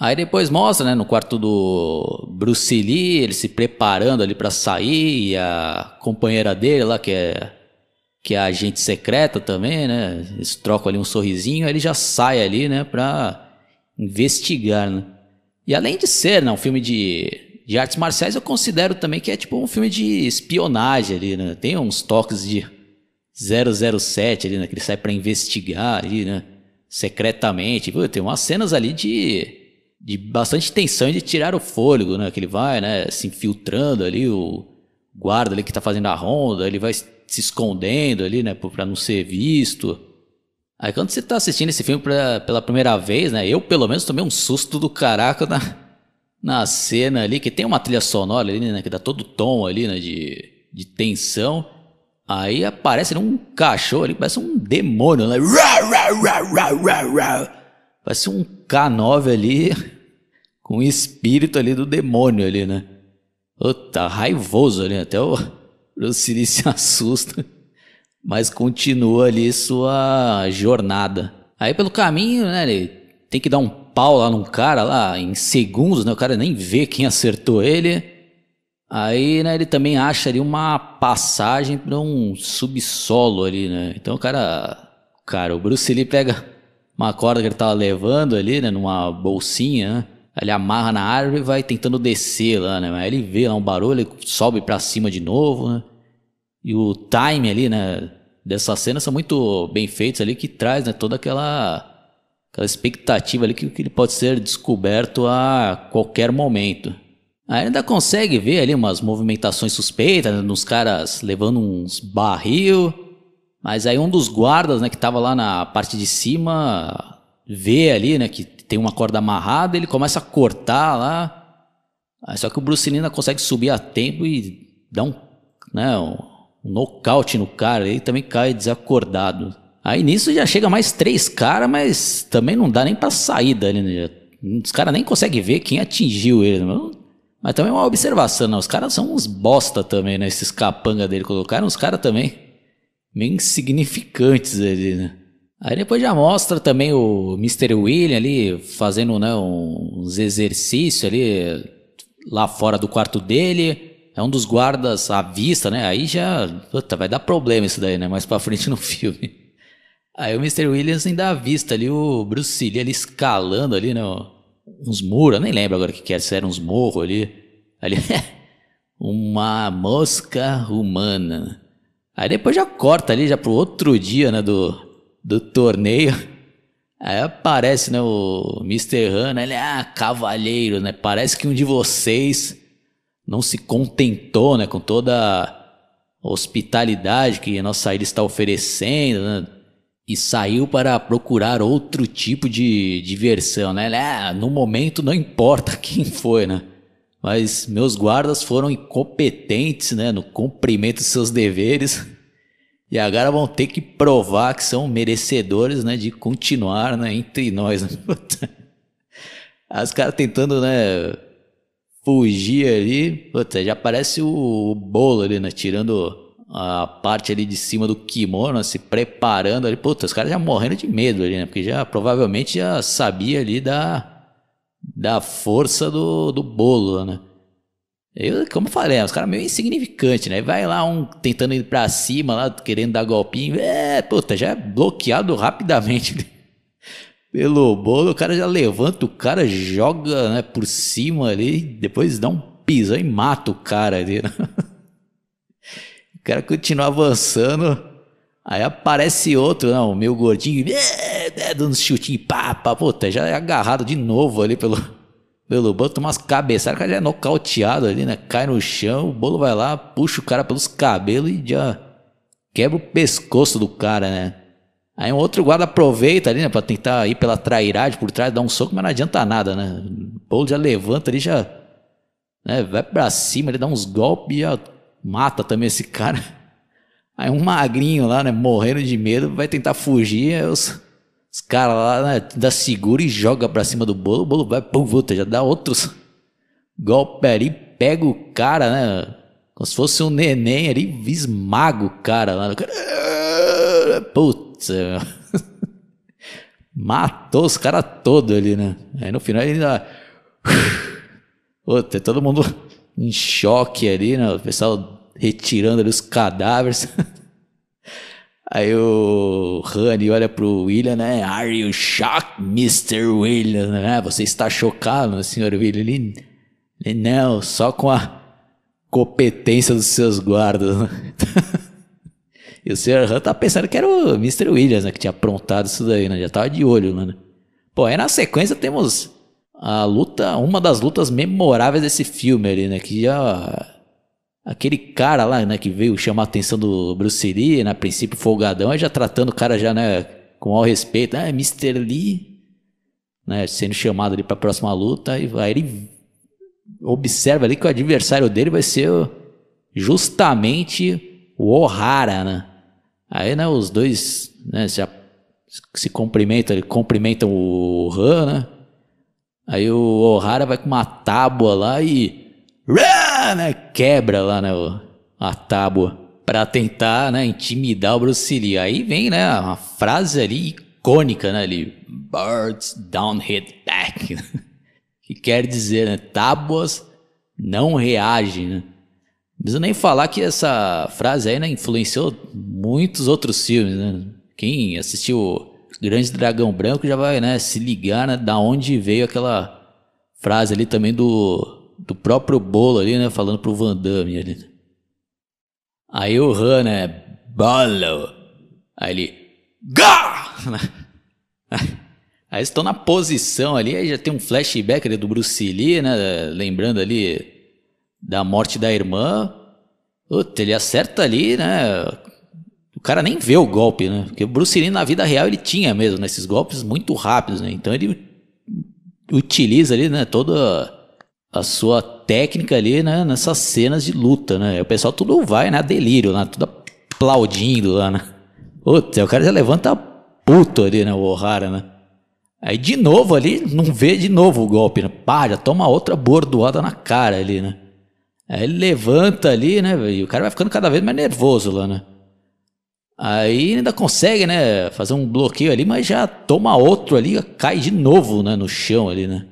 Aí depois mostra, né, no quarto do Bruce Lee, ele se preparando ali para sair, e a companheira dele lá, que é, que é agente secreta também, né? Eles trocam ali um sorrisinho, aí ele já sai ali, né, pra investigar, né? E além de ser né, um filme de, de artes marciais, eu considero também que é tipo um filme de espionagem ali, né? Tem uns toques de 007 ali, né? Que ele sai para investigar ali, né? Secretamente. Pô, tem umas cenas ali de, de bastante tensão e de tirar o fôlego, né? Que ele vai, né? Se infiltrando ali, o guarda ali que tá fazendo a ronda, ele vai se escondendo ali, né? Pra não ser visto. Aí quando você tá assistindo esse filme pra, pela primeira vez, né? Eu pelo menos tomei um susto do caraca na, na cena ali, que tem uma trilha sonora ali, né? Que dá todo o tom ali, né? De, de tensão. Aí aparece um cachorro ali, parece um demônio, né? Parece um K9 ali, com o espírito ali do demônio ali, né? Puta, raivoso ali, até o, Siri se assusta mas continua ali sua jornada. Aí pelo caminho, né, ele tem que dar um pau lá num cara lá em segundos, né? O cara nem vê quem acertou ele. Aí, né, ele também acha ali uma passagem para um subsolo ali, né? Então o cara, cara, o Bruce Lee pega uma corda que ele tava levando ali, né, numa bolsinha, né? Ele amarra na árvore e vai tentando descer lá, né? Aí ele vê lá um barulho, ele sobe para cima de novo, né? E o time ali, né, dessa cena são muito bem feitos ali, que traz, né, toda aquela, aquela expectativa ali que, que ele pode ser descoberto a qualquer momento. Aí ainda consegue ver ali umas movimentações suspeitas, né, nos caras levando uns barril. Mas aí um dos guardas, né, que tava lá na parte de cima, vê ali, né, que tem uma corda amarrada, ele começa a cortar lá. Aí só que o Bruce Lee ainda consegue subir a tempo e dá um, né, um nocaute no cara, ele também cai desacordado. Aí nisso já chega mais três caras, mas também não dá nem pra sair dali, né? Os caras nem conseguem ver quem atingiu ele. Né? Mas também é uma observação, né? Os caras são uns bosta também, né? Esses capanga dele colocaram os caras também meio insignificantes ali, né? Aí depois já mostra também o Mr. William ali fazendo né, uns exercícios ali lá fora do quarto dele. É um dos guardas à vista, né? Aí já puta, vai dar problema isso daí, né? Mais pra frente no filme. Aí o Mr. Williams ainda à vista ali o Bruce Lee ali escalando ali, né? Uns muros, eu nem lembro agora o que, era, se eram uns morros ali. Ali, uma mosca humana. Aí depois já corta ali, já pro outro dia, né, do, do torneio. Aí aparece, né, o Mr. Han, né, ele, ah, cavalheiro, né, parece que um de vocês não se contentou, né, com toda a hospitalidade que a nossa ilha está oferecendo, né, e saiu para procurar outro tipo de diversão, né, ah, no momento não importa quem foi, né, mas meus guardas foram incompetentes, né, no cumprimento de seus deveres. E agora vão ter que provar que são merecedores, né, de continuar, né, entre nós. Né? Os caras tentando, né, fugir ali. Puta, já parece o, bolo ali, né, tirando a parte ali de cima do kimono, se preparando ali. Puta, os caras já morrendo de medo ali, né, porque já provavelmente já sabia ali da da força do, do bolo, né? Eu, como falei, os caras meio insignificantes, né? Vai lá um tentando ir pra cima, lá querendo dar golpinho. É, puta, já é bloqueado rapidamente pelo bolo. O cara já levanta o cara, joga né, por cima ali, depois dá um pisão e mata o cara ali. Né? O cara continua avançando. Aí aparece outro, não, o meu gordinho, é, é, dando um chutinho, pá, pá, puta, já é agarrado de novo ali pelo, pelo bolo, toma umas cabeçadas, o cara já é nocauteado ali, né? Cai no chão, o bolo vai lá, puxa o cara pelos cabelos e já quebra o pescoço do cara, né? Aí um outro guarda aproveita ali, né, pra tentar ir pela trairagem por trás, dar um soco, mas não adianta nada, né? O bolo já levanta ali, já né, vai pra cima, ele dá uns golpes e já mata também esse cara. Aí um magrinho lá, né, morrendo de medo, vai tentar fugir, aí os, os caras lá, né, dá segura e joga pra cima do bolo, o bolo vai, pum, volta, já dá outros golpes ali, pega o cara, né, como se fosse um neném ali, esmaga o cara lá. Putz, matou os caras todos ali, né? Aí no final ele ainda. Puta, todo mundo em choque ali, né? O pessoal retirando ali os cadáveres. Aí o Honey olha pro William, né? Are you shocked, Mr. William? Né? Você está chocado, senhor William? Ele, ele, não, só com a competência dos seus guardas. Né? e o senhor Han tá pensando que era o Mr. Williams, né? Que tinha aprontado isso daí, né? Já tava de olho, né? Pô, aí na sequência temos a luta, uma das lutas memoráveis desse filme ali, né? Que já Aquele cara lá, né, que veio chamar a atenção do Bruce Lee, na né, princípio folgadão, já tratando o cara já, né, com maior respeito, ah, Mr. Lee, né, sendo chamado ali para a próxima luta, e aí ele observa ali que o adversário dele vai ser justamente o O'Hara, né? Aí, né, os dois, né, já se cumprimentam, cumprimentam o Han, né? Aí o O'Hara vai com uma tábua lá e né, quebra lá né, a tábua para tentar né, intimidar o Bruce Lee. Aí vem né, uma frase ali icônica, né, ali, birds don't hit back, que quer dizer, né, tábuas não reagem, né? Preciso nem falar que essa frase aí né, influenciou muitos outros filmes, né? Quem assistiu Grande Dragão Branco já vai né, se ligar né, da onde veio aquela frase ali também do do próprio bolo ali, né? Falando pro Van Damme ali. Aí o Han, né? Bolo. Aí ele. Gá! Aí estão na posição ali, aí já tem um flashback ali do Bruce Lee, né? Lembrando ali da morte da irmã. Puta, ele acerta ali, né? O cara nem vê o golpe, né? Porque o Bruce Lee na vida real ele tinha mesmo né? esses golpes muito rápidos, né? Então ele utiliza ali, né? Toda a sua técnica ali, né? Nessas cenas de luta, né? O pessoal tudo vai, né? Delírio, né? Tudo aplaudindo lá, né? Puta, o cara já levanta puto ali, né? O O'Hara, né? Aí de novo ali, não vê de novo o golpe, né? Pá, já toma outra bordoada na cara ali, né? Aí ele levanta ali, né? E o cara vai ficando cada vez mais nervoso lá, né? Aí ainda consegue, né? Fazer um bloqueio ali, mas já toma outro ali, cai de novo, né? No chão ali, né?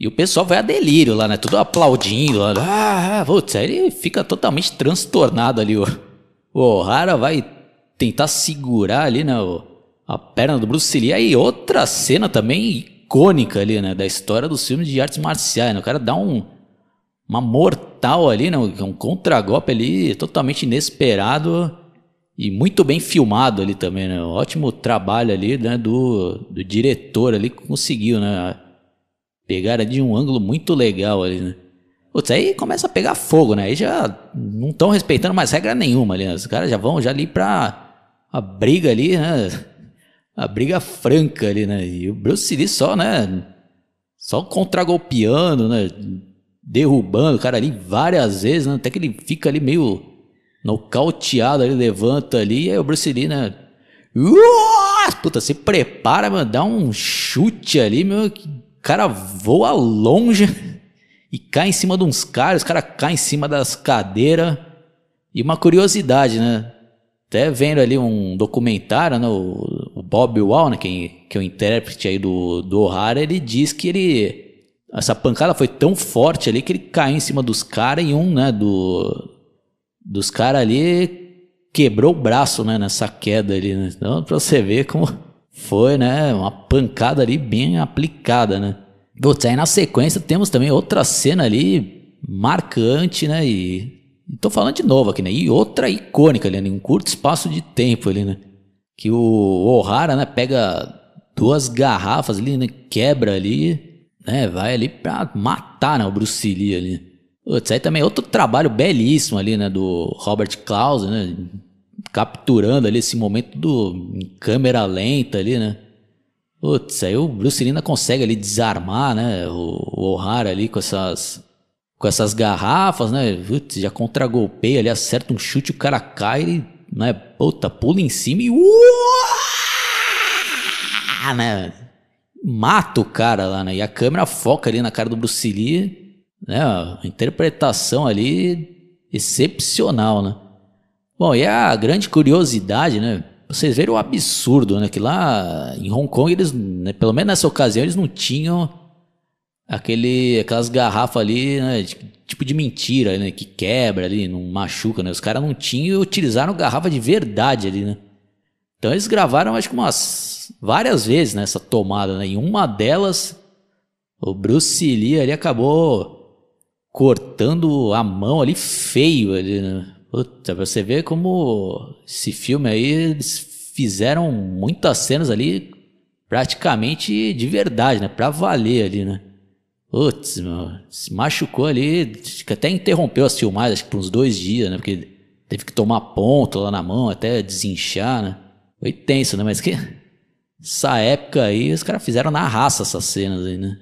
E o pessoal vai a delírio lá, né? Tudo aplaudindo. Lá. Ah, ah, putz, aí ele fica totalmente transtornado ali. O, o O'Hara vai tentar segurar ali, né? O, a perna do Bruce Lee. Aí outra cena também icônica ali, né? Da história dos filmes de artes marciais, né? O cara dá um, uma mortal ali, né? Um contragolpe ali totalmente inesperado e muito bem filmado ali também, né? Ótimo trabalho ali, né? Do, do diretor ali que conseguiu, né? Pegar de um ângulo muito legal ali, né? Putz, aí começa a pegar fogo, né? Aí já não estão respeitando mais regra nenhuma ali, né? Os caras já vão já ali pra a briga ali, né? a briga franca ali, né? E o Bruce Lee só, né? Só contragolpeando, né? Derrubando o cara ali várias vezes, né? Até que ele fica ali meio nocauteado, ele levanta ali, e aí o Bruce Lee, né? Puta, se prepara, mano, dá um chute ali, meu. O cara voa longe e cai em cima de uns caras, os caras caem em cima das cadeiras. E uma curiosidade, né? Até vendo ali um documentário, né, o, o Bob Wall, né, que, que é o intérprete aí do, do O'Hara, ele diz que ele. Essa pancada foi tão forte ali que ele caiu em cima dos caras e um, né, do, dos caras ali quebrou o braço, né, nessa queda ali, né? Então, pra você ver como foi, né, uma pancada ali bem aplicada, né? Putz, aí na sequência temos também outra cena ali marcante, né, e e tô falando de novo aqui, né? E outra icônica ali, né? um curto espaço de tempo ali, né? Que o O'Hara, né, pega duas garrafas ali, né? Quebra ali, né? Vai ali pra matar, né? O Bruce Lee ali. Putz, aí também outro trabalho belíssimo ali, né? Do Robert Klaus, né? Capturando ali esse momento do, em câmera lenta ali, né? Putz, aí o Bruce Lee ainda consegue ali desarmar, né? O, o O'Hara ali com essas com essas garrafas, né? Putz, já contragolpeia ali, acerta um chute, o cara cai, né? Puta, pula em cima e. Uá, né? Mata o cara lá, né? E a câmera foca ali na cara do Bruce Lee, né? A interpretação ali excepcional, né? Bom, e a grande curiosidade, né? Vocês viram o absurdo, né? Que lá em Hong Kong, eles, né? pelo menos nessa ocasião, eles não tinham aquele, aquelas garrafas ali, né, tipo de mentira, né, que quebra ali, não machuca, né? Os caras não tinham e utilizaram garrafa de verdade ali, né? Então eles gravaram acho que umas várias vezes nessa tomada, né? Em uma delas o Bruce Lee ali acabou cortando a mão ali feio ali, né? Puta, você vê como esse filme aí eles fizeram muitas cenas ali praticamente de verdade, né? Pra valer ali, né? Putz, meu, se machucou ali, até interrompeu as filmagens, acho que por uns dois dias, né? Porque teve que tomar ponto lá na mão até desinchar, né? Foi tenso, né? Mas que essa época aí os caras fizeram na raça essas cenas aí, né?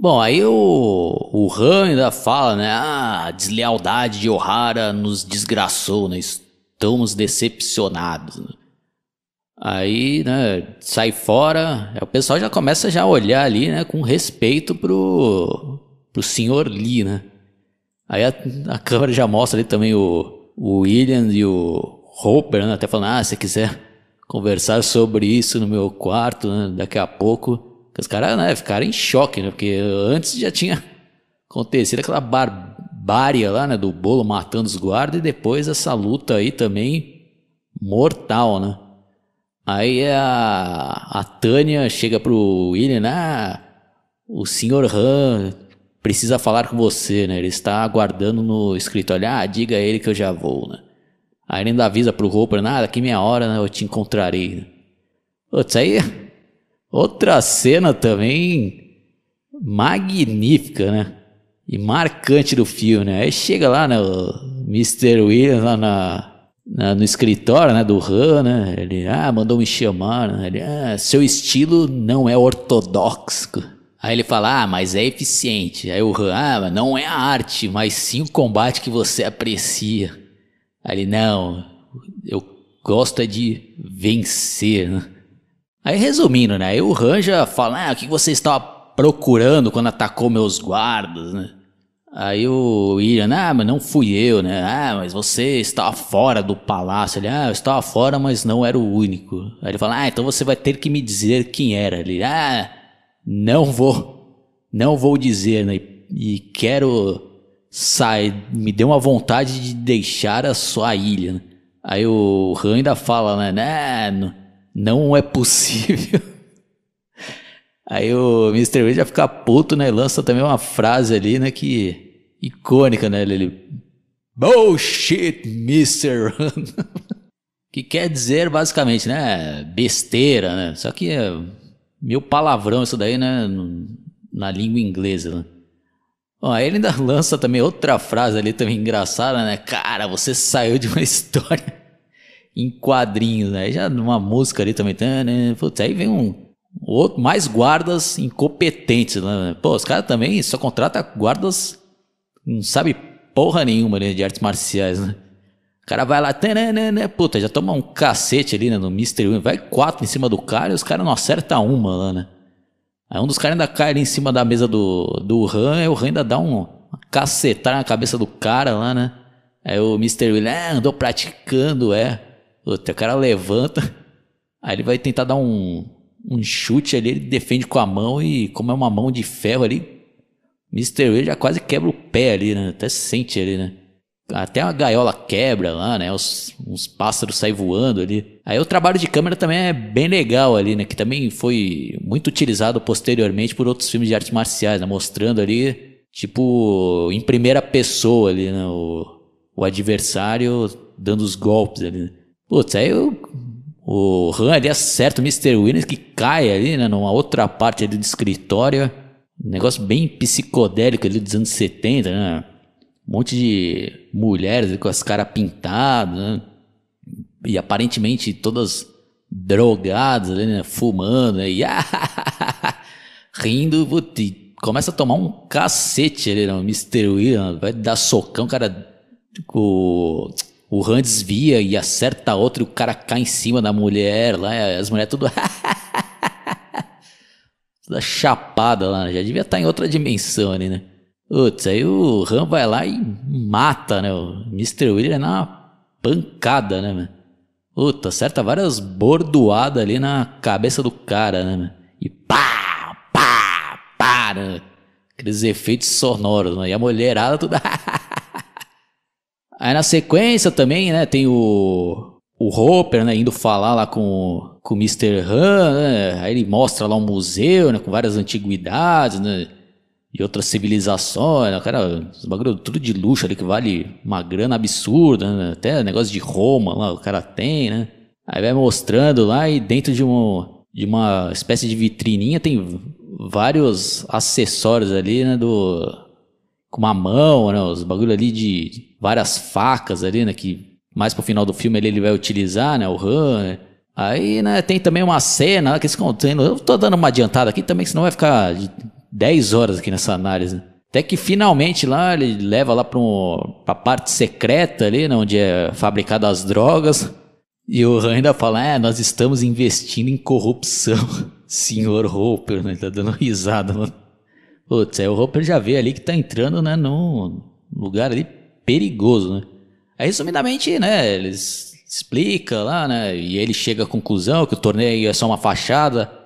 Bom, aí o, o Han ainda fala, né? Ah, a deslealdade de O'Hara nos desgraçou, né? Estamos decepcionados. Né? Aí, né, sai fora, o pessoal já começa já a olhar ali, né, com respeito pro, pro senhor Lee, né. Aí a, a câmera já mostra ali também o, o William e o Hopper, né, até falando, ah, se quiser conversar sobre isso no meu quarto, né, daqui a pouco. Os caras, né, ficaram em choque, né, porque antes já tinha acontecido aquela barbárie lá, né, do bolo matando os guardas e depois essa luta aí também mortal, né. Aí a, a Tânia chega pro William, ah, o senhor Han precisa falar com você, né? Ele está aguardando no escritório. Ah, diga a ele que eu já vou, né? Aí ele ainda avisa pro Roper, ah, daqui meia hora né, eu te encontrarei. Putz, aí outra cena também magnífica, né? e marcante do filme, né? Aí chega lá, né, o Mr. Williams lá na, na, no escritório, né, do Han, né? Ele, ah, mandou me chamar, né? Ele, ah, seu estilo não é ortodoxo. Aí ele fala, ah, mas é eficiente. Aí o Han, ah, não é a arte, mas sim o combate que você aprecia. Aí ele, não, eu gosto é de vencer, né? Aí resumindo, né? Aí o Han já fala, ah, o que você estava procurando quando atacou meus guardas, né? Aí o William, ah, mas não fui eu, né? Ah, mas você estava fora do palácio. Ele, ah, eu estava fora, mas não era o único. Aí ele fala, ah, então você vai ter que me dizer quem era. Ele, ah, não vou, não vou dizer, né? E quero sair, me deu uma vontade de deixar a sua ilha. Né? Aí o Han ainda fala, né? Não, não é possível. Aí o Mr. Wade já fica puto, né? Lança também uma frase ali, né? Que icônica, né? Ele. Bullshit, Mr. que quer dizer basicamente, né? Besteira, né? Só que é meio palavrão isso daí, né? Na língua inglesa, né? Aí ele ainda lança também outra frase ali também engraçada, né? Cara, você saiu de uma história em quadrinhos, né? Já numa música ali também. Né? Putz, aí vem um Outro, mais guardas incompetentes. Né? Pô, os caras também só contratam guardas. Não sabe porra nenhuma né, de artes marciais, né? O cara vai lá, né, puta, já toma um cacete ali né, no Mr. Win, vai quatro em cima do cara e os caras não acertam uma lá, né? Aí um dos caras ainda cai ali em cima da mesa do, do Han, o Han ainda dá um, uma cacetada na cabeça do cara lá, né? Aí o Mr. Will, ah, andou praticando, é. O cara levanta, aí ele vai tentar dar um, um chute ali, ele defende com a mão e como é uma mão de ferro ali, Mr. Way já quase quebra o pé ali, né? Até se sente ali, né? Até a gaiola quebra lá, né? Os, uns pássaros saem voando ali. Aí o trabalho de câmera também é bem legal ali, né? Que também foi muito utilizado posteriormente por outros filmes de artes marciais, né? Mostrando ali, tipo, em primeira pessoa ali, né? O, o adversário dando os golpes ali. Né? Putz, aí o Han ali acerta o Mr. Williams que cai ali, né, numa outra parte ali do escritório. Um negócio bem psicodélico ali dos anos 70, né? Um monte de mulheres com as caras pintadas, né? E aparentemente todas drogadas né? Fumando, né? E rindo, e começa a tomar um cacete ali, né? O Mr. Williams vai dar socão, cara. O o Han desvia e acerta outro e o cara cai em cima da mulher lá, as mulheres tudo. Toda chapada lá, já devia estar em outra dimensão ali, né? Putz, aí o Han vai lá e mata, né? O Mr. É na pancada, né, mano? Puta, acerta várias bordoadas ali na cabeça do cara, né, mano? E pá, pá, pá, né? Aqueles efeitos sonoros, né? E a mulherada tudo. Aí na sequência também, né, tem o o Hopper, né, indo falar lá com, com o Mr. Han, né, aí ele mostra lá um museu, né, com várias antiguidades, né, e outras civilizações, né, cara, os bagulho tudo de luxo ali que vale uma grana absurda, né, até negócio de Roma lá o cara tem, né. Aí vai mostrando lá e dentro de, um, de uma espécie de vitrininha tem vários acessórios ali, né, do com uma mão, né, os bagulho ali de várias facas ali, né? Que mais pro final do filme ele, ele vai utilizar, né? O Han. Né? Aí, né, tem também uma cena que eles contendo. Eu tô dando uma adiantada aqui também, senão vai ficar 10 horas aqui nessa análise. Até que finalmente lá ele leva lá para um, a parte secreta ali, né, onde é fabricada as drogas. E o Han ainda fala: é, nós estamos investindo em corrupção, senhor Hopper, né? Tá dando risada. Mano. Putz, aí o Hopper já vê ali que tá entrando, né, num lugar ali perigoso, né? Aí, resumidamente, né, eles explica lá, né, e ele chega à conclusão que o torneio é só uma fachada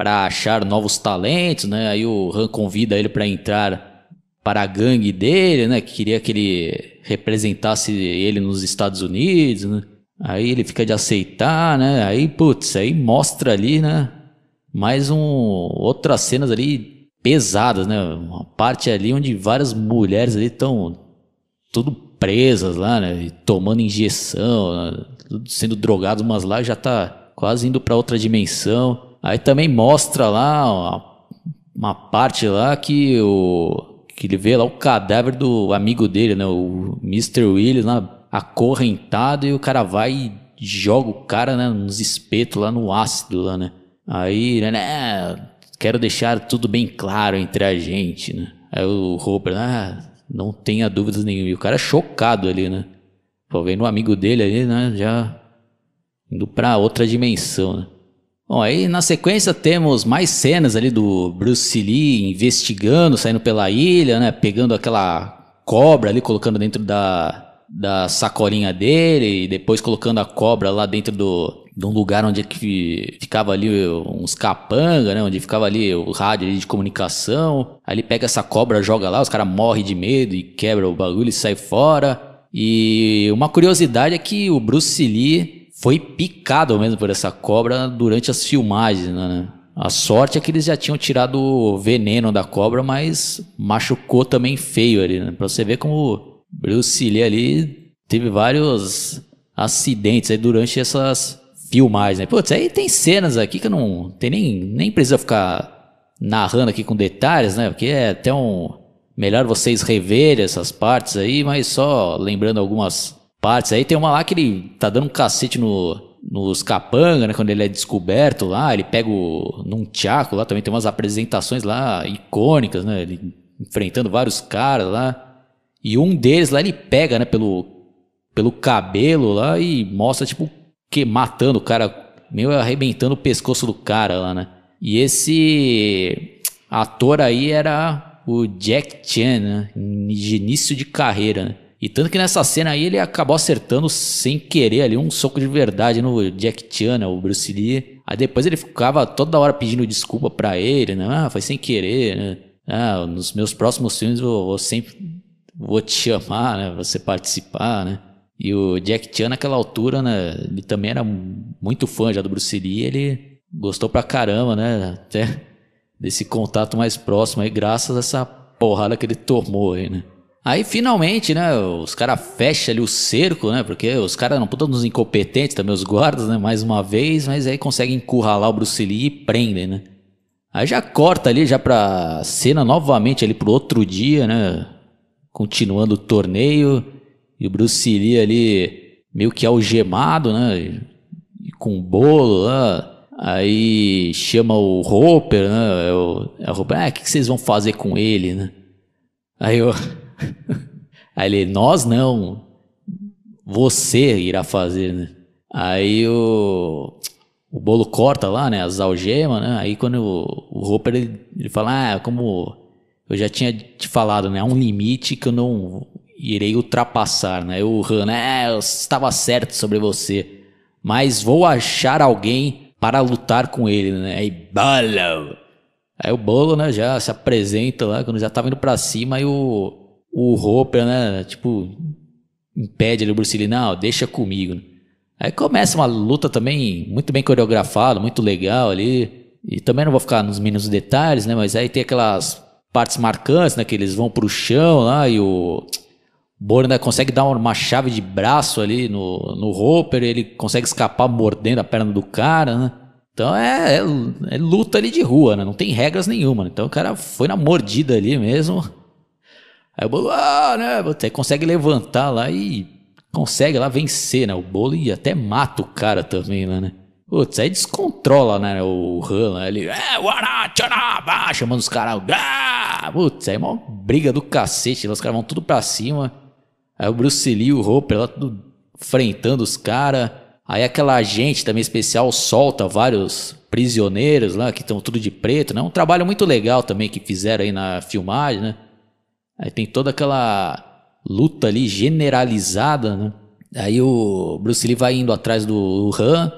para achar novos talentos, né? Aí o Han convida ele para entrar para a gangue dele, né, que queria que ele representasse ele nos Estados Unidos, né? Aí ele fica de aceitar, né? Aí, putz, aí mostra ali, né, mais um outras cenas ali pesadas, né? Uma parte ali onde várias mulheres ali estão tudo presas lá, né? E tomando injeção, né? sendo drogados, mas lá já tá quase indo para outra dimensão. Aí também mostra lá uma, uma, parte lá que o Que ele vê lá o cadáver do amigo dele, né? O Mr. Willis lá acorrentado e o cara vai e joga o cara, né? Nos espetos lá no ácido lá, né? Aí, né? Quero deixar tudo bem claro entre a gente, né? Aí o Roper, ah, não tenha dúvidas nenhuma. E o cara é chocado ali, né? Pô, vendo um amigo dele ali, né? Já indo pra outra dimensão, né? Bom, aí na sequência temos mais cenas ali do Bruce Lee investigando, saindo pela ilha, né? Pegando aquela cobra ali, colocando dentro da, da sacolinha dele, e depois colocando a cobra lá dentro do, de um lugar onde é que ficava ali uns capanga, né? Onde ficava ali o rádio ali de comunicação. Aí ele pega essa cobra, joga lá, os caras morrem de medo e quebra o bagulho e sai fora. E uma curiosidade é que o Bruce Lee foi picado mesmo por essa cobra durante as filmagens, né? A sorte é que eles já tinham tirado o veneno da cobra, mas machucou também feio ali, né? Pra você ver como Bruce Lee ali teve vários acidentes aí durante essas filmagens, né? Putz, aí tem cenas aqui que não tem nem, nem precisa ficar narrando aqui com detalhes, né? Porque é até um melhor vocês reverem essas partes aí, mas só lembrando algumas partes. Aí tem uma lá que ele tá dando um cacete no, nos capanga, né? Quando ele é descoberto lá, ele pega o, num tchaco lá, também tem umas apresentações lá icônicas, né? Ele enfrentando vários caras lá. E um deles lá ele pega, né, pelo, pelo cabelo lá e mostra, tipo, que matando o cara, meio arrebentando o pescoço do cara lá, né? E esse ator aí era o Jack Chan, né? De início de carreira, né? E tanto que nessa cena aí ele acabou acertando sem querer ali um soco de verdade no Jack Chan, né, o Bruce Lee. Aí depois ele ficava toda hora pedindo desculpa para ele, né? Ah, foi sem querer, né? Ah, nos meus próximos filmes eu, eu sempre vou te chamar, né, você participar, né? E o Jack Chan naquela altura, né, ele também era muito fã já do Bruce Lee, ele gostou pra caramba, né, até desse contato mais próximo aí, graças a essa porrada que ele tomou aí, né? Aí finalmente, né, os caras fecham ali o cerco, né, porque os caras não putam nos incompetentes também, os guardas, né, mais uma vez, mas aí conseguem encurralar o Bruce Lee e prendem, né. Aí já corta ali, já pra cena novamente ali pro outro dia, né, continuando o torneio, e o Bruce Lee ali meio que algemado, né, com bolo lá, aí chama o Roper, né, é o, é o Roper, ah, o que, que vocês vão fazer com ele, né. Aí eu... Aí ele, nós não, você irá fazer, né? Aí o, o bolo corta lá, né? As algemas, né? Aí quando o, o ele, ele fala, ah, como eu já tinha te falado, né? Há um limite que eu não irei ultrapassar, né? O Han, né? Eu estava certo sobre você, mas vou achar alguém para lutar com ele, né? Aí, bala! Aí o bolo, né? Já se apresenta lá, quando já estava indo para cima, e o o Roper, né? Tipo, impede ali o Bruce Lee, não, deixa comigo. Aí começa uma luta também muito bem coreografada, muito legal ali. E também não vou ficar nos mínimos detalhes, né? Mas aí tem aquelas partes marcantes, né? Que eles vão pro chão lá e o Bono né, consegue dar uma chave de braço ali no, no Roper, ele consegue escapar mordendo a perna do cara, né? Então é, é, é luta ali de rua, né? Não tem regras nenhuma. Então o cara foi na mordida ali mesmo. Aí o bolo, ah, né? Você consegue levantar lá e consegue lá vencer, né? O bolo e até mata o cara também lá, né? Putz, aí descontrola, né? O Han lá, ele, é, wará, tchará, chamando os caras, ah! Putz, aí é uma briga do cacete, os caras vão tudo pra cima. Aí o Bruce Lee, o Roper lá, tudo enfrentando os caras. Aí aquela agente também especial solta vários prisioneiros lá, que estão tudo de preto, né? Um trabalho muito legal também que fizeram aí na filmagem, né? Aí tem toda aquela luta ali generalizada, né? Aí o Bruce Lee vai indo atrás do Han.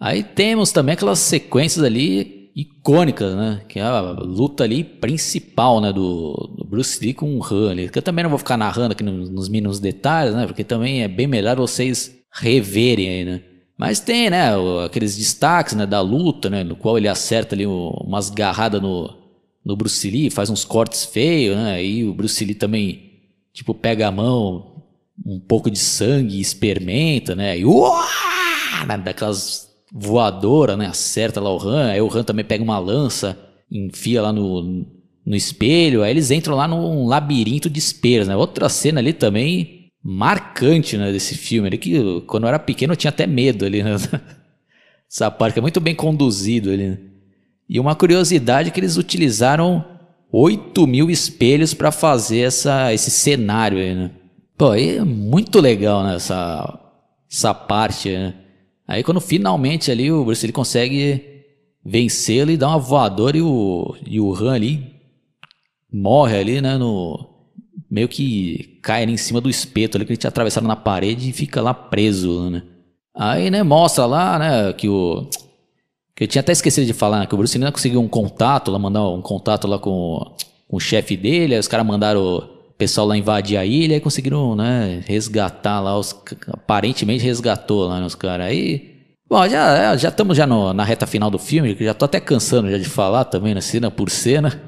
Aí temos também aquelas sequências ali icônicas, né? Que é a luta ali principal, né? Do, do Bruce Lee com o Han ali. Que eu também não vou ficar narrando aqui nos, nos mínimos detalhes, né? Porque também é bem melhor vocês reverem aí, né? Mas tem, né? Aqueles destaques né, da luta, né? No qual ele acerta ali umas garradas no, no Bruce Lee, faz uns cortes feios, né? E o Bruce Lee também, tipo, pega a mão, um pouco de sangue, experimenta, né? E uá! Daquelas voadoras, né? Acerta lá o Han. Aí o Han também pega uma lança, enfia lá no, no espelho, aí eles entram lá num labirinto de espelhos, né? Outra cena ali também marcante, né, desse filme, ali, que quando eu era pequeno eu tinha até medo ali, né? Essa parte é muito bem conduzido ali. Né? E uma curiosidade é que eles utilizaram 8 mil espelhos para fazer essa, esse cenário aí, né? Pô, aí é muito legal, né? Essa, essa parte, né? Aí quando finalmente ali o Bruce ele consegue vencê-lo e dar uma voadora e o, e o Han ali morre ali, né? No, meio que cai em cima do espeto ali que ele tinha atravessado na parede e fica lá preso, né? Aí, né, mostra lá, né, que o que eu tinha até esquecido de falar, que o Bruce Lee conseguiu um contato, lá, mandar um contato lá com, com o chefe dele, aí os caras mandaram o pessoal lá invadir a ilha e conseguiram, né, resgatar lá, os, aparentemente resgatou lá né, os caras. Aí, bom, já já estamos já no, na reta final do filme, que já tô até cansando já de falar também, né, cena por cena.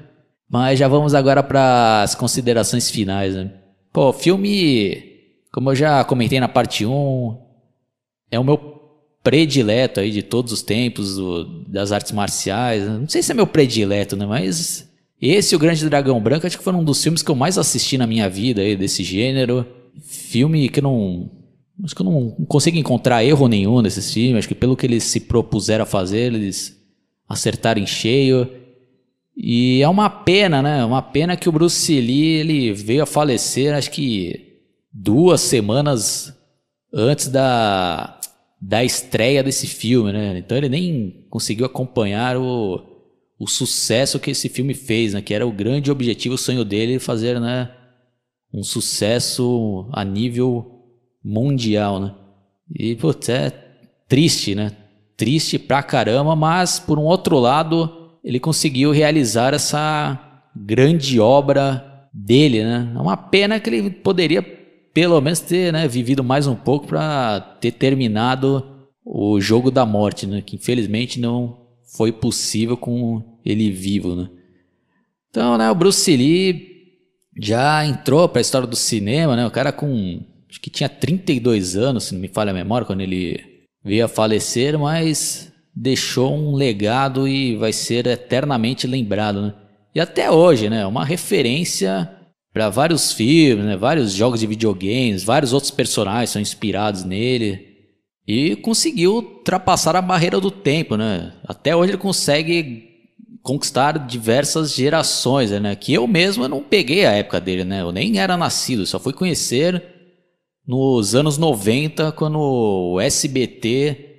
Mas já vamos agora para as considerações finais, né? Pô, filme, como eu já comentei na parte 1, é o meu predileto aí de todos os tempos do, das artes marciais. Não sei se é meu predileto, né? Mas esse, O Grande Dragão Branco, acho que foi um dos filmes que eu mais assisti na minha vida aí, desse gênero. Filme que não. Acho que eu não consigo encontrar erro nenhum nesses filmes. Acho que pelo que eles se propuseram a fazer, eles acertaram em cheio. E é uma pena, né? Uma pena que o Bruce Lee ele veio a falecer, acho que duas semanas antes da da estreia desse filme, né? Então ele nem conseguiu acompanhar o, o sucesso que esse filme fez, né? Que era o grande objetivo, o sonho dele, fazer, né? Um sucesso a nível mundial, né? E, putz, é triste, né? Triste pra caramba, mas por um outro lado, ele conseguiu realizar essa grande obra dele, né? É uma pena que ele poderia pelo menos ter né, vivido mais um pouco para ter terminado o jogo da morte, né? Que infelizmente não foi possível com ele vivo, né? Então, né, o Bruce Lee já entrou para a história do cinema, né? O cara com acho que tinha 32 anos, se não me falha a memória, quando ele veio a falecer, mas deixou um legado e vai ser eternamente lembrado, né? E até hoje, né, uma referência para vários filmes, né? vários jogos de videogames, vários outros personagens são inspirados nele. E conseguiu ultrapassar a barreira do tempo, né? Até hoje ele consegue conquistar diversas gerações, né? Que eu mesmo não peguei a época dele, né? Eu nem era nascido, só fui conhecer nos anos 90, quando o SBT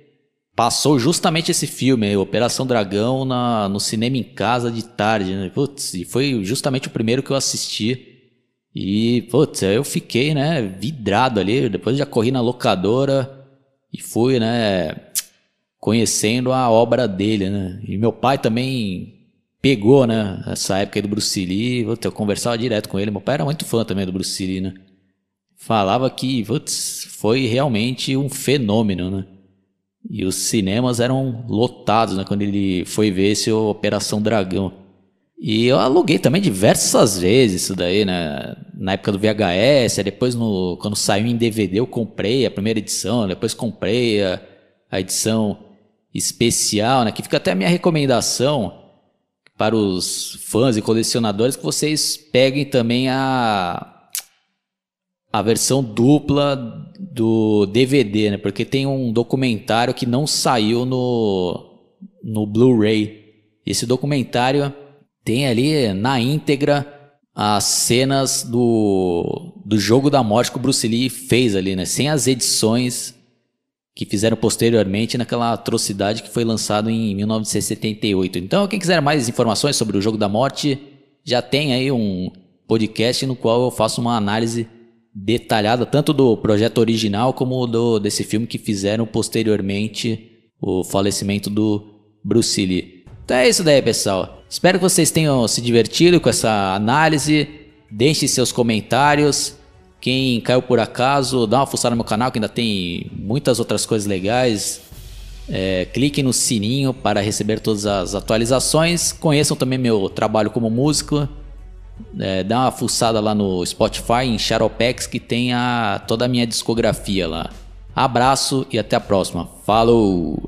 passou justamente esse filme, Operação Dragão, na, no cinema em casa de tarde, né? Putz, e foi justamente o primeiro que eu assisti. E, putz, eu fiquei, né, vidrado ali. Depois já corri na locadora e fui, né, conhecendo a obra dele, né. E meu pai também pegou, né, essa época aí do Bruce Lee. Putz, eu conversava direto com ele. Meu pai era muito fã também do Bruce Lee, né. Falava que, putz, foi realmente um fenômeno, né. E os cinemas eram lotados, né, quando ele foi ver esse Operação Dragão. E eu aluguei também diversas vezes isso daí, né? Na época do VHS, depois no, quando saiu em DVD eu comprei a primeira edição, depois comprei a, a edição especial, né? Que fica até a minha recomendação para os fãs e colecionadores que vocês peguem também a a versão dupla do DVD, né? Porque tem um documentário que não saiu no no Blu-ray. Esse documentário tem ali na íntegra as cenas do, do jogo da morte que o Bruce Lee fez ali, né? Sem as edições que fizeram posteriormente naquela atrocidade que foi lançado em 1978. Então, quem quiser mais informações sobre o jogo da morte, já tem aí um podcast no qual eu faço uma análise detalhada tanto do projeto original como do desse filme que fizeram posteriormente o falecimento do Bruce Lee. Então é isso daí, pessoal. Espero que vocês tenham se divertido com essa análise. Deixe seus comentários. Quem caiu por acaso, dá uma fuçada no meu canal que ainda tem muitas outras coisas legais. É, clique no sininho para receber todas as atualizações. Conheçam também meu trabalho como músico. É, dá uma fuçada lá no Spotify, em Sharopex, que tem a, toda a minha discografia lá. Abraço e até a próxima. Falou!